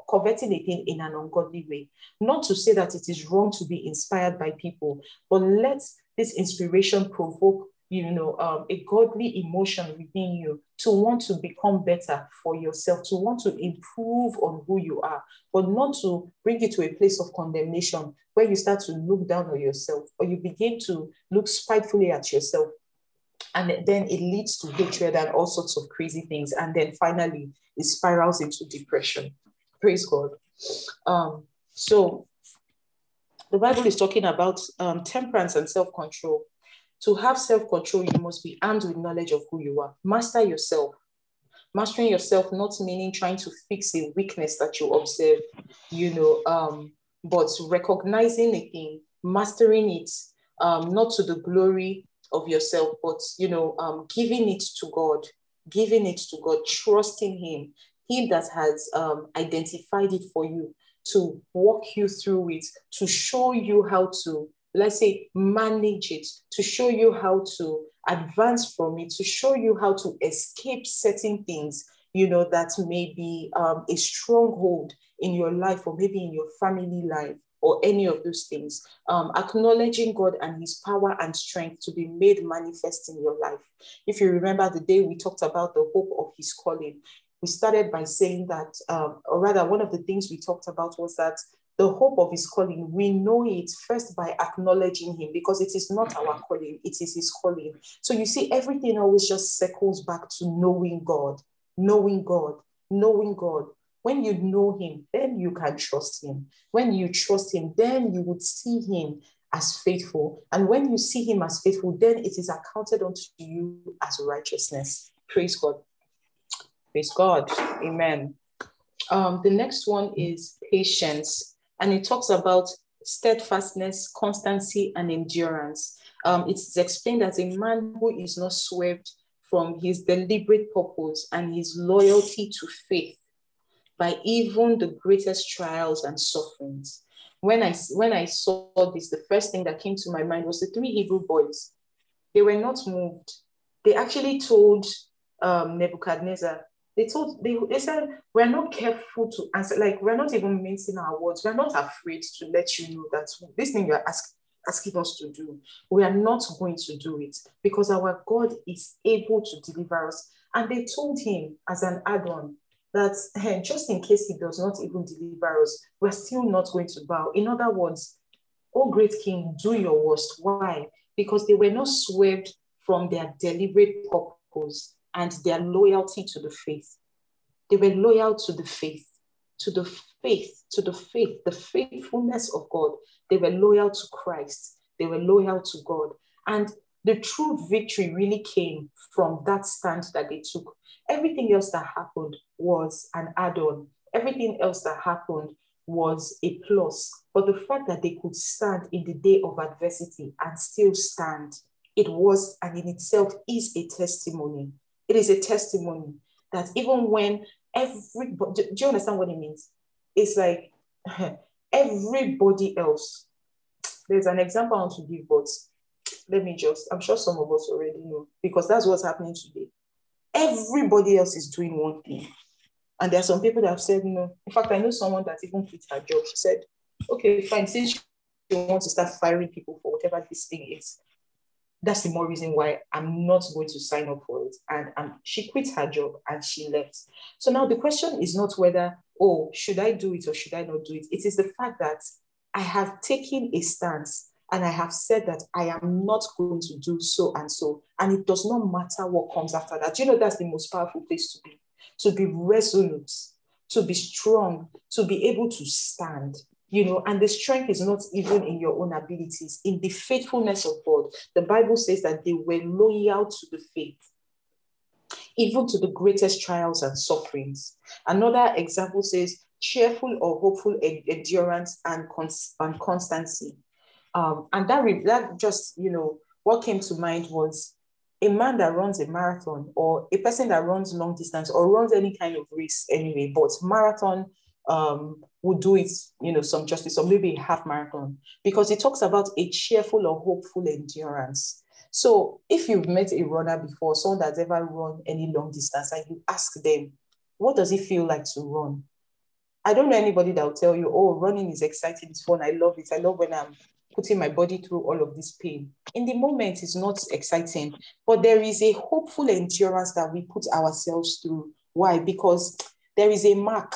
converting a thing in an ungodly way. Not to say that it is wrong to be inspired by people, but let this inspiration provoke you know um, a godly emotion within you to want to become better for yourself to want to improve on who you are but not to bring you to a place of condemnation where you start to look down on yourself or you begin to look spitefully at yourself. And then it leads to hatred and all sorts of crazy things. And then finally it spirals into depression. Praise god. Um, so the bible is talking about um, temperance and self-control to have self-control you must be armed with knowledge of who you are. Master yourself. Mastering yourself not meaning trying to fix a weakness that you observe you know um, but recognizing a thing mastering it um, not to the glory of yourself, but you know, um, giving it to God, giving it to God, trusting Him, Him that has um, identified it for you to walk you through it, to show you how to, let's say, manage it, to show you how to advance from it, to show you how to escape certain things, you know, that may be um, a stronghold in your life or maybe in your family life or any of those things. Um, acknowledging God and His power and strength to be made manifest in your life. If you remember the day we talked about the hope of His calling, we started by saying that, um, or rather, one of the things we talked about was that the hope of his calling, we know it first by acknowledging him because it is not our calling, it is his calling. So you see, everything always just circles back to knowing God, knowing God, knowing God. When you know him, then you can trust him. When you trust him, then you would see him as faithful. And when you see him as faithful, then it is accounted unto you as righteousness. Praise God. Praise God. Amen. Um, the next one is patience, and it talks about steadfastness, constancy, and endurance. Um, it is explained as a man who is not swerved from his deliberate purpose and his loyalty to faith by even the greatest trials and sufferings. When I, when I saw this, the first thing that came to my mind was the three Hebrew boys. They were not moved. They actually told um, Nebuchadnezzar, they told, they, they said, we're not careful to answer, like we're not even mincing our words. We're not afraid to let you know that this thing you're asking asking us to do. We are not going to do it because our God is able to deliver us. And they told him as an add on that hey, just in case he does not even deliver us, we're still not going to bow. In other words, oh great king, do your worst. Why? Because they were not swerved from their deliberate purpose and their loyalty to the faith. They were loyal to the faith, to the faith, to the faith, the faithfulness of God. They were loyal to Christ. They were loyal to God. And the true victory really came from that stand that they took. Everything else that happened was an add on, everything else that happened was a plus. But the fact that they could stand in the day of adversity and still stand, it was and in itself is a testimony. It is a testimony that even when everybody, do you understand what it means? It's like [LAUGHS] everybody else. There's an example I want to give, but let me just, I'm sure some of us already know because that's what's happening today. Everybody else is doing one thing. And there are some people that have said, no. In fact, I know someone that even quit her job. She said, okay, fine, since you want to start firing people for whatever this thing is, that's the more reason why I'm not going to sign up for it. And, and she quit her job and she left. So now the question is not whether, oh, should I do it or should I not do it? It is the fact that I have taken a stance and I have said that I am not going to do so and so. And it does not matter what comes after that. You know, that's the most powerful place to be, to be resolute, to be strong, to be able to stand. You know, and the strength is not even in your own abilities, in the faithfulness of God. The Bible says that they were loyal to the faith, even to the greatest trials and sufferings. Another example says, cheerful or hopeful endurance and, cons- and constancy. Um, and that, re- that just, you know, what came to mind was a man that runs a marathon or a person that runs long distance or runs any kind of race anyway, but marathon um, would do it, you know, some justice or maybe half marathon because it talks about a cheerful or hopeful endurance. So if you've met a runner before, someone that's ever run any long distance, and you ask them, what does it feel like to run? I don't know anybody that will tell you, oh, running is exciting, it's fun, I love it. I love when I'm putting my body through all of this pain. In the moment, it's not exciting, but there is a hopeful endurance that we put ourselves through. Why? Because there is a mark.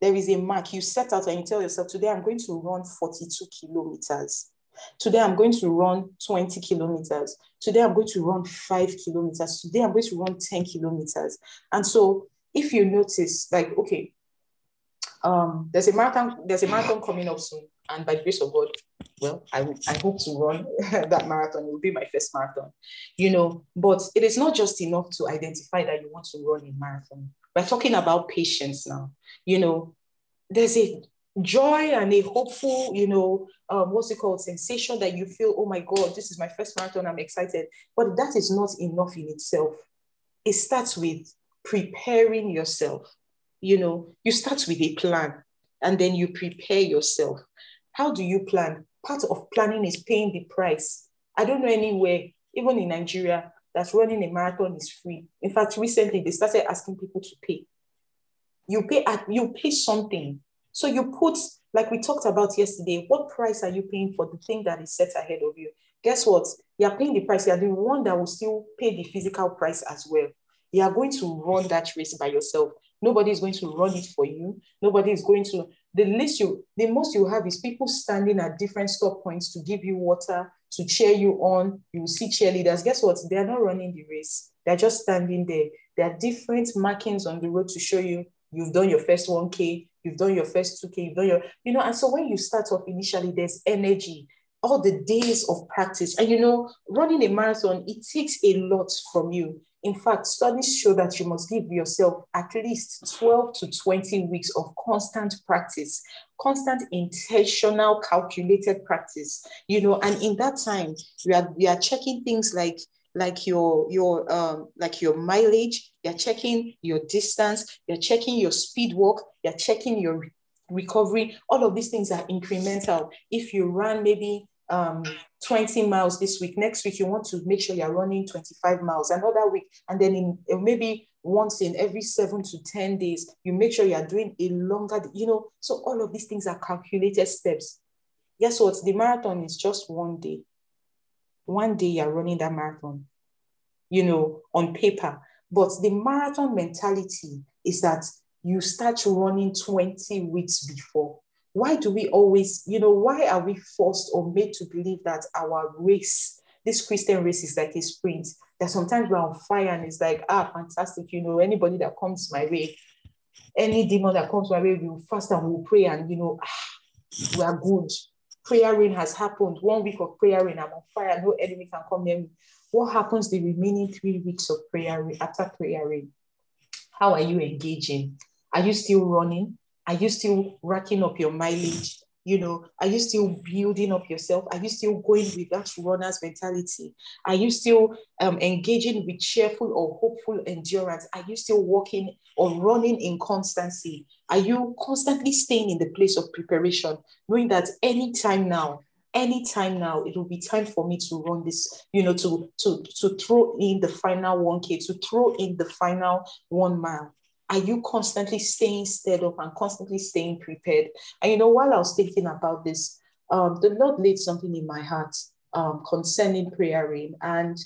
There is a mark. You set out and you tell yourself, today I'm going to run 42 kilometers. Today I'm going to run 20 kilometers. Today I'm going to run five kilometers. Today I'm going to run 10 kilometers. And so if you notice, like, okay, um, there's a marathon, there's a marathon coming up soon. And by the grace of God, well, I, I hope to run [LAUGHS] that marathon. It will be my first marathon, you know. But it is not just enough to identify that you want to run a marathon. We're talking about patience now. You know, there's a joy and a hopeful, you know, um, what's it called, sensation that you feel, oh my God, this is my first marathon, I'm excited. But that is not enough in itself. It starts with preparing yourself. You know, you start with a plan and then you prepare yourself. How do you plan? Part of planning is paying the price. I don't know anywhere, even in Nigeria, that running a marathon is free. In fact, recently they started asking people to pay. You pay at you pay something. So you put, like we talked about yesterday, what price are you paying for the thing that is set ahead of you? Guess what? You're paying the price. You're the one that will still pay the physical price as well. You are going to run that race by yourself. Nobody is going to run it for you. Nobody is going to. The least you, the most you have is people standing at different stop points to give you water, to cheer you on. You will see cheerleaders. Guess what? They are not running the race. They're just standing there. There are different markings on the road to show you you've done your first 1K, you've done your first 2K, you've done your, you know, and so when you start off initially, there's energy, all the days of practice. And you know, running a marathon, it takes a lot from you. In fact, studies show that you must give yourself at least 12 to 20 weeks of constant practice, constant intentional, calculated practice. You know, and in that time, we are we are checking things like like your your um like your mileage, you're checking your distance, you're checking your speed walk, you're checking your recovery. All of these things are incremental. If you run maybe um, 20 miles this week. Next week, you want to make sure you're running 25 miles. Another week, and then in uh, maybe once in every seven to 10 days, you make sure you're doing a longer, you know. So all of these things are calculated steps. Guess what? The marathon is just one day. One day you're running that marathon, you know, on paper. But the marathon mentality is that you start running 20 weeks before why do we always, you know, why are we forced or made to believe that our race, this Christian race is like a sprint? That sometimes we're on fire and it's like, ah, fantastic, you know, anybody that comes my way, any demon that comes my way, we'll fast and we'll pray and, you know, ah, we are good. Prayer rain has happened. One week of prayer rain, I'm on fire, no enemy can come near me. What happens the remaining three weeks of prayer after prayer rain? How are you engaging? Are you still running? Are you still racking up your mileage? You know, are you still building up yourself? Are you still going with that runner's mentality? Are you still um, engaging with cheerful or hopeful endurance? Are you still walking or running in constancy? Are you constantly staying in the place of preparation, knowing that anytime now, anytime now it will be time for me to run this you know to to to throw in the final 1k to throw in the final one mile are you constantly staying stirred up and constantly staying prepared? And you know, while I was thinking about this, um, the Lord laid something in my heart um, concerning prayer. And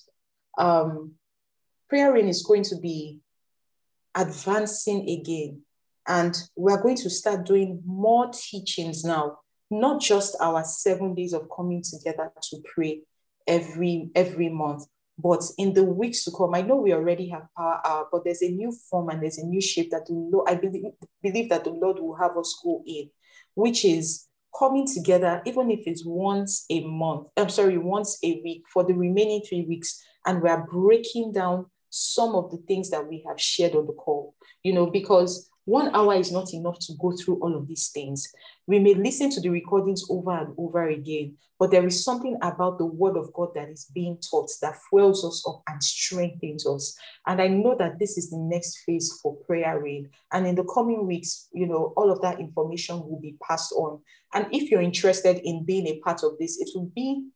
um, prayer is going to be advancing again. And we're going to start doing more teachings now, not just our seven days of coming together to pray every every month, but in the weeks to come, I know we already have power hour, but there's a new form and there's a new shape that the Lord, I believe, believe that the Lord will have us go in, which is coming together, even if it's once a month, I'm sorry, once a week for the remaining three weeks, and we are breaking down some of the things that we have shared on the call, you know, because one hour is not enough to go through all of these things. We may listen to the recordings over and over again, but there is something about the word of God that is being taught that fuels us up and strengthens us. And I know that this is the next phase for prayer rain. And in the coming weeks, you know, all of that information will be passed on. And if you're interested in being a part of this, it will be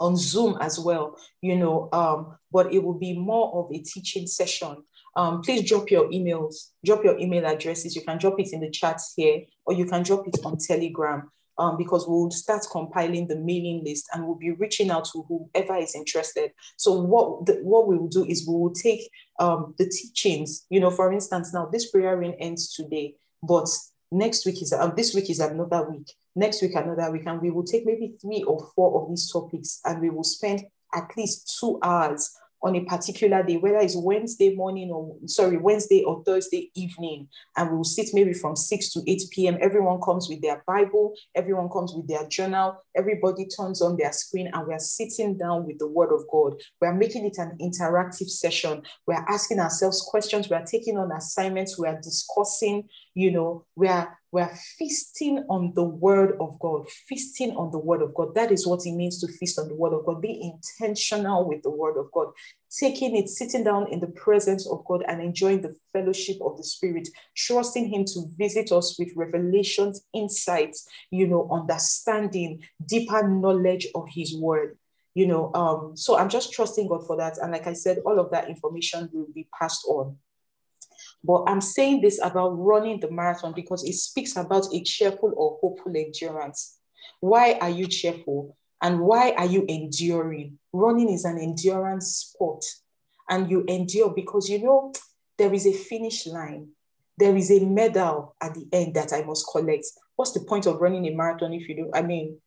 on Zoom as well, you know, um, but it will be more of a teaching session. Um, please drop your emails, drop your email addresses. You can drop it in the chats here, or you can drop it on Telegram. Um, because we'll start compiling the mailing list and we'll be reaching out to whoever is interested. So what the, what we will do is we will take um, the teachings. You know, for instance, now this prayer rain ends today, but next week is um, this week is another week next week another week and we will take maybe three or four of these topics and we will spend at least two hours on a particular day, whether it's Wednesday morning or sorry, Wednesday or Thursday evening, and we'll sit maybe from 6 to 8 p.m. Everyone comes with their Bible, everyone comes with their journal, everybody turns on their screen, and we're sitting down with the word of God. We're making it an interactive session. We're asking ourselves questions, we're taking on assignments, we're discussing, you know, we're we're feasting on the word of God, feasting on the word of God. That is what it means to feast on the word of God. Be intentional with the word of God, taking it, sitting down in the presence of God and enjoying the fellowship of the Spirit, trusting Him to visit us with revelations, insights, you know, understanding, deeper knowledge of His word. You know, um, so I'm just trusting God for that. And like I said, all of that information will be passed on. But I'm saying this about running the marathon because it speaks about a cheerful or hopeful endurance. Why are you cheerful? And why are you enduring? Running is an endurance sport. And you endure because you know there is a finish line. There is a medal at the end that I must collect. What's the point of running a marathon if you do? I mean,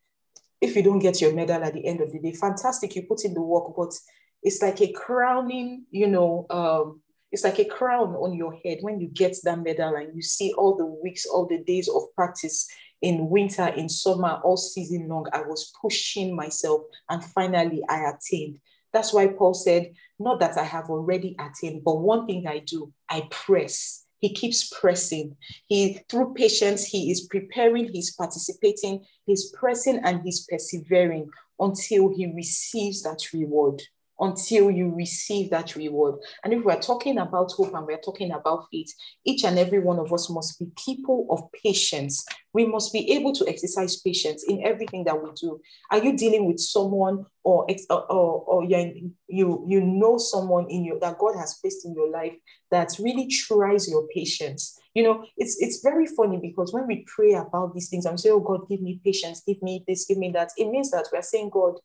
if you don't get your medal at the end of the day, fantastic, you put in the work, but it's like a crowning, you know, um, it's like a crown on your head when you get that medal and you see all the weeks, all the days of practice in winter, in summer, all season long. I was pushing myself and finally I attained. That's why Paul said, Not that I have already attained, but one thing I do, I press. He keeps pressing. He, through patience, he is preparing, he's participating, he's pressing, and he's persevering until he receives that reward until you receive that reward. And if we're talking about hope and we're talking about faith, each and every one of us must be people of patience. We must be able to exercise patience in everything that we do. Are you dealing with someone or or, or you you you know someone in your that God has placed in your life that really tries your patience? You know, it's it's very funny because when we pray about these things, I'm saying, "Oh God, give me patience, give me this, give me that." It means that we're saying, "God,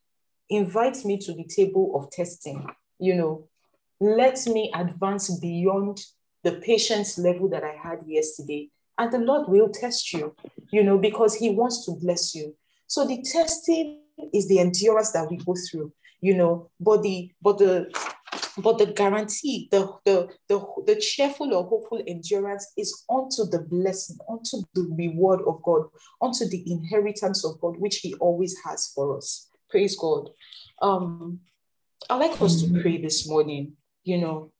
invite me to the table of testing. You know, let me advance beyond the patience level that I had yesterday. And the Lord will test you, you know, because He wants to bless you. So the testing is the endurance that we go through, you know, but the but the but the guarantee, the, the, the, the cheerful or hopeful endurance is unto the blessing, unto the reward of God, unto the inheritance of God, which He always has for us. Praise God. Um, i like us to pray this morning, you know,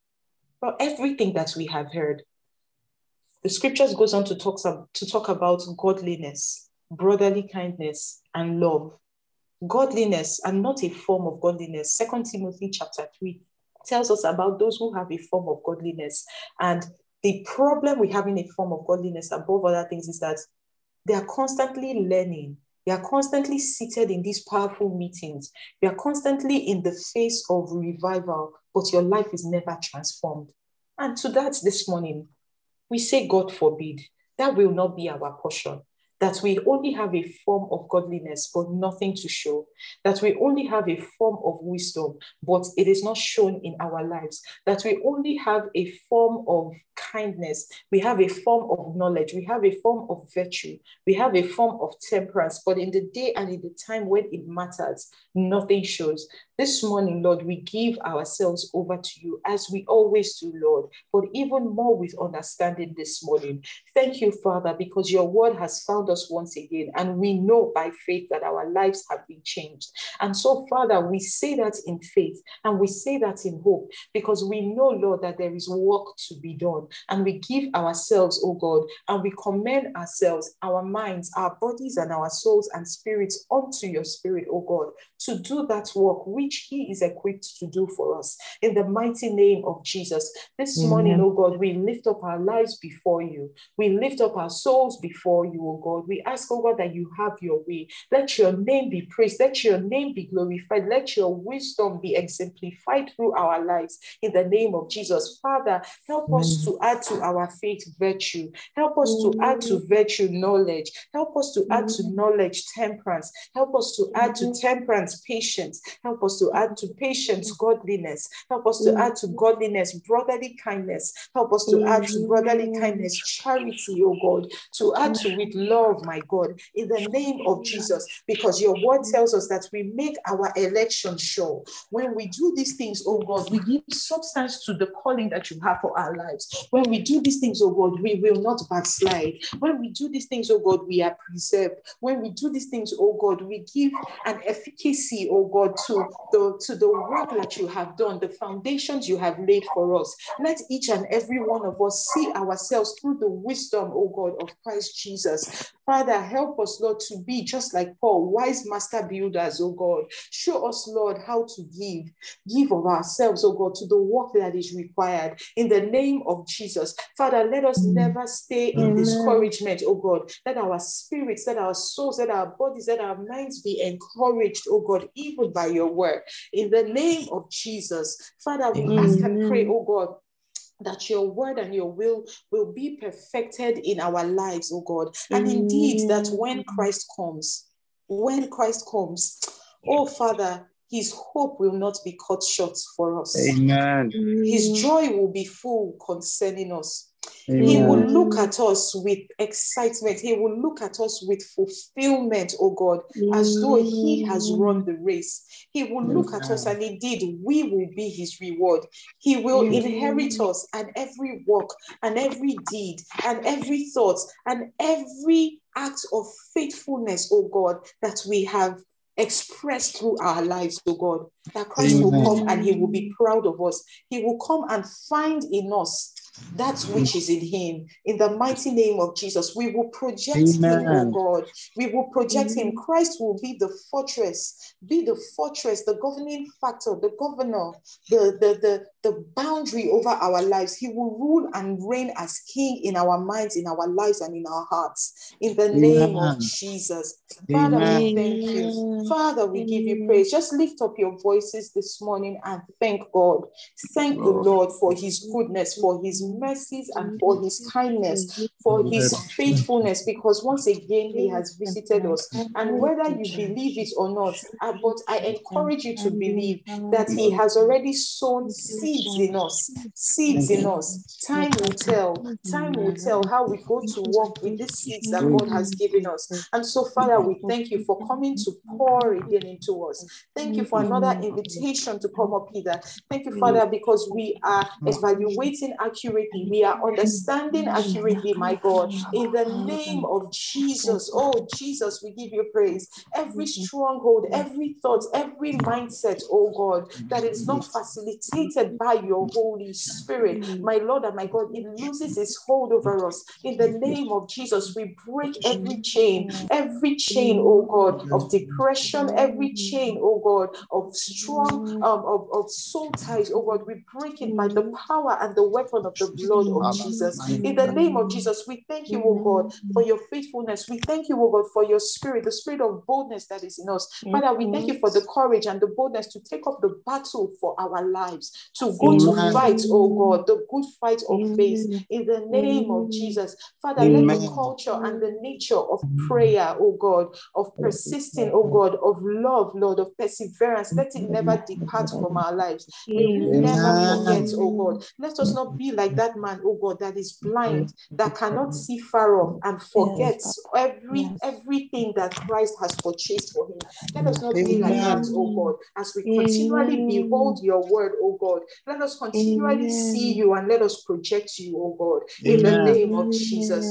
about everything that we have heard. The scriptures goes on to talk, to talk about godliness, brotherly kindness, and love. Godliness and not a form of godliness. Second Timothy chapter 3 tells us about those who have a form of godliness. And the problem we have in a form of godliness, above other things, is that they are constantly learning you are constantly seated in these powerful meetings. You are constantly in the face of revival, but your life is never transformed. And to that, this morning, we say, God forbid, that will not be our portion that we only have a form of godliness but nothing to show, that we only have a form of wisdom but it is not shown in our lives, that we only have a form of kindness, we have a form of knowledge, we have a form of virtue, we have a form of temperance, but in the day and in the time when it matters, nothing shows. This morning, Lord, we give ourselves over to you as we always do, Lord, but even more with understanding this morning. Thank you, Father, because your word has found us once again, and we know by faith that our lives have been changed. And so, Father, we say that in faith and we say that in hope because we know, Lord, that there is work to be done. And we give ourselves, oh God, and we commend ourselves, our minds, our bodies, and our souls and spirits unto your spirit, oh God, to do that work which He is equipped to do for us. In the mighty name of Jesus. This Amen. morning, oh God, we lift up our lives before you. We lift up our souls before you, oh God. We ask, oh God, that you have your way. Let your name be praised. Let your name be glorified. Let your wisdom be exemplified through our lives. In the name of Jesus. Father, help Amen. us to add to our faith virtue. Help us to add to virtue knowledge. Help us to add to knowledge temperance. Help us to add to temperance patience. Help us to add to patience godliness. Help us to add to godliness brotherly kindness. Help us to add to brotherly kindness charity, oh God. To add to with love, my God, in the name of Jesus. Because your word tells us that we make our election sure. When we do these things, oh God, we give substance to the calling that you have for our lives. When we do these things, oh God, we will not backslide. When we do these things, oh God, we are preserved. When we do these things, oh God, we give an efficacy, oh God, to the, to the work that you have done, the foundations you have laid for us. Let each and every one of us see ourselves through the wisdom, oh God, of Christ Jesus. Father, help us, Lord, to be just like Paul, wise master builders, oh God. Show us, Lord, how to give, give of ourselves, oh God, to the work that is required in the name of Jesus. Father, let us never stay in discouragement, oh God. Let our spirits, let our souls, let our bodies, let our minds be encouraged, oh God, even by your word. In the name of Jesus. Father, we Amen. ask and pray, oh God, that your word and your will will be perfected in our lives, oh God. And indeed, that when Christ comes, when Christ comes, oh Father, his hope will not be cut short for us. Amen. His mm. joy will be full concerning us. Amen. He will look at us with excitement. He will look at us with fulfillment, oh God, as though He has mm. run the race. He will look at us, and indeed, we will be His reward. He will inherit us, and every work, and every deed, and every thought, and every act of faithfulness, oh God, that we have expressed through our lives, oh God, that Christ Amen. will come and he will be proud of us. He will come and find in us that which is in him. In the mighty name of Jesus, we will project Amen. him, oh God. We will project him. Christ will be the fortress, be the fortress, the governing factor, the governor, the, the, the, the boundary over our lives. He will rule and reign as king in our minds, in our lives, and in our hearts. In the Amen. name of Jesus. Father, Amen. we thank you. Father, we give you praise. Just lift up your voices this morning and thank God. Thank the Lord for his goodness, for his mercies, and for his kindness, for his faithfulness, because once again he has visited us. And whether you believe it or not, uh, but I encourage you to believe that he has already sown seeds in us, seeds in us. Time will tell, time will tell how we go to work with the seeds that God has given us. And so, Father, we thank you for coming to pour again into us. Thank you for another invitation to come up here. Thank you, Father, because we are evaluating accurately, we are understanding accurately, my God. In the name of Jesus, oh Jesus, we give you praise. Every stronghold, every thought, every mindset, oh God, that is not facilitated by your Holy Spirit. My Lord and my God, it loses its hold over us. In the name of Jesus, we break every chain, every chain, oh God, of depression, every chain, oh God, of strong, um, of, of soul ties, oh God, we break it by the power and the weapon of the blood of Jesus. In the name of Jesus, we thank you, oh God, for your faithfulness. We thank you, oh God, for your spirit, the spirit of boldness that is in us. Father, we thank you for the courage and the boldness to take up the battle for our lives, to to go to fight, oh God, the good fight of faith in the name of Jesus. Father, let the culture and the nature of prayer, oh God, of persisting, oh God, of love, Lord, of perseverance, let it never depart from our lives. May we never forget, oh God. Let us not be like that man, oh God, that is blind, that cannot see far off and forgets every everything that Christ has purchased for him. Let us not be like that, oh Amen. oh God, as we continually behold your word, oh God. Let us continually see you and let us project you, oh God, in the name of Jesus.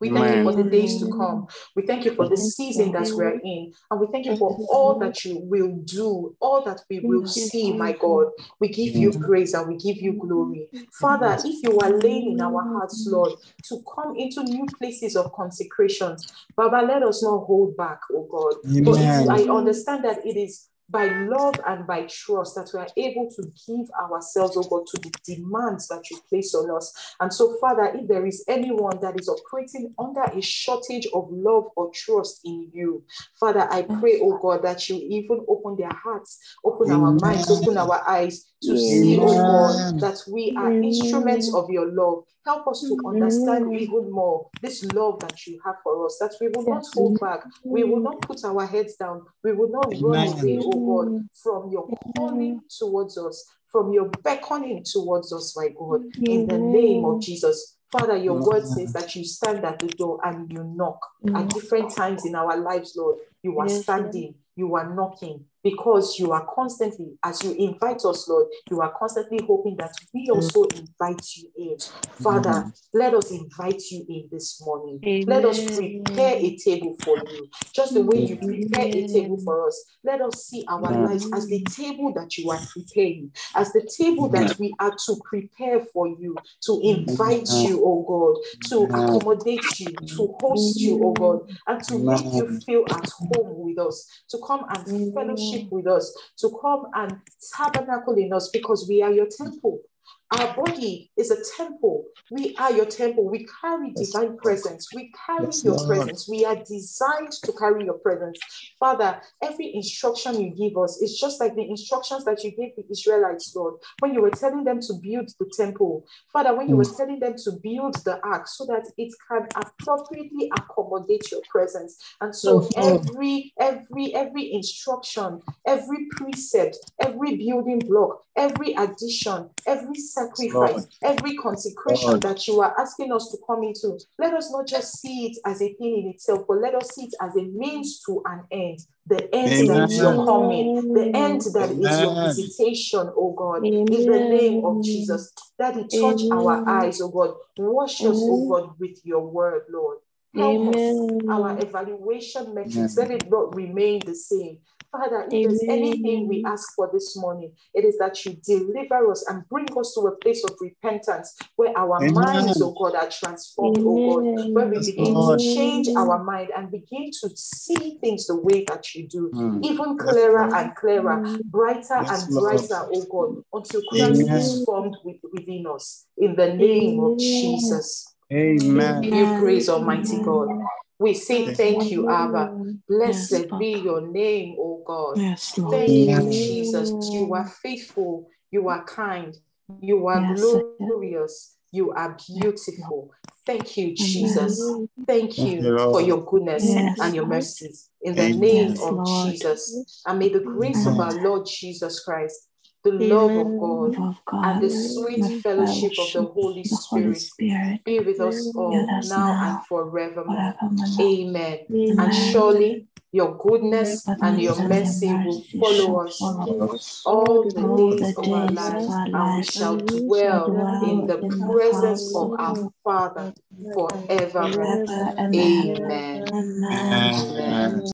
We thank you for the days to come. We thank you for the season that we're in. And we thank you for all that you will do, all that we will see, my God. We give you mm-hmm. praise and we give you glory. Father, if you are laying in our hearts, Lord, to come into new places of consecration, Baba, let us not hold back, oh God. For it, Amen. I understand that it is by love and by trust that we are able to give ourselves, oh God, to the demands that you place on us. And so, Father, if there is anyone that is operating under a shortage of love or trust in you, Father, I pray, oh God, that you even open their hearts, open our minds, open our eyes to see, oh God, that we are Amen. instruments of your love. Help us to understand Amen. even more this love that you have for us, that we will not Yes. hold back, we will not put our heads down, we will not run away, oh God, from your calling towards us, from your beckoning towards us, my God, in the name of Jesus. Father, your word says that you stand at the door and you knock at different times in our lives, Lord. You are standing, you are knocking because you are constantly, as you invite us, Lord, you are constantly hoping that we mm. also invite you in. Mm-hmm. Father, let us invite you in this morning. Let us prepare a table for you, just the way you mm-hmm. prepare a table for us. Let us see our Amen. lives as the table that you are preparing, as the table that we are to prepare for you, to invite Amen. you, oh God, to Amen. accommodate you, to host you, oh God, and to make you feel at home with us, to come and fellowship with us, to come and tabernacle in us because we are your temple. Our body is a temple. We are your temple. We carry Yes, divine presence. We carry Yes, your Lord. presence. We are designed to carry your presence. Father, every instruction you give us is just like the instructions that you gave the Israelites, Lord, when you were telling them to build the temple. Father, when you were mm. telling them to build the ark so that it can appropriately accommodate your presence. And so every, every, every instruction, every precept, every building block, every addition, every sacrifice, every consecration Lord. that you are asking us to come into, let us not just see it as a thing in itself, but let us see it as a means to an end. The end that is your Amen. coming, the end that is your visitation, oh God, in the name of Jesus. That it touch our eyes, oh God. Wash us, oh God, with your word, Lord. Help us. Our evaluation metrics, let it not remain the same. Father, if there's anything we ask for this morning, it is that you deliver us and bring us to a place of repentance where our Amen. minds, oh God, are transformed, oh God, where we Yes, begin Lord. to change our mind and begin to see things the way that you do, Mm. even clearer Lord. and clearer, brighter Yes, and Lord. brighter, oh God, until Christ Amen. is formed with, within us. In the name of Jesus. We Amen. give you praise, Almighty God. We say Thank thank you, Abba. Blessed Lord. be your name, O God. Yes, Lord. Thank you, Jesus. You are faithful. You are kind. You are Yes, glorious. You are beautiful. Thank you, Jesus. Thank Thank you you, for your goodness Yes, and your Lord. mercies. In the Amen. name Yes, of Jesus. And may the grace of our Lord Jesus Christ, the love of God, Love of God, and the sweet the fellowship of the Holy the Holy Spirit Spirit, be with us all with us now and now, forevermore. forevermore. Amen. And surely your goodness and your and your mercy will follow us all the all days the of our days of lives, our and we lives, shall and we shall dwell dwell in the in presence of our Father forevermore. forever and ever. Amen. Amen. Amen. Amen.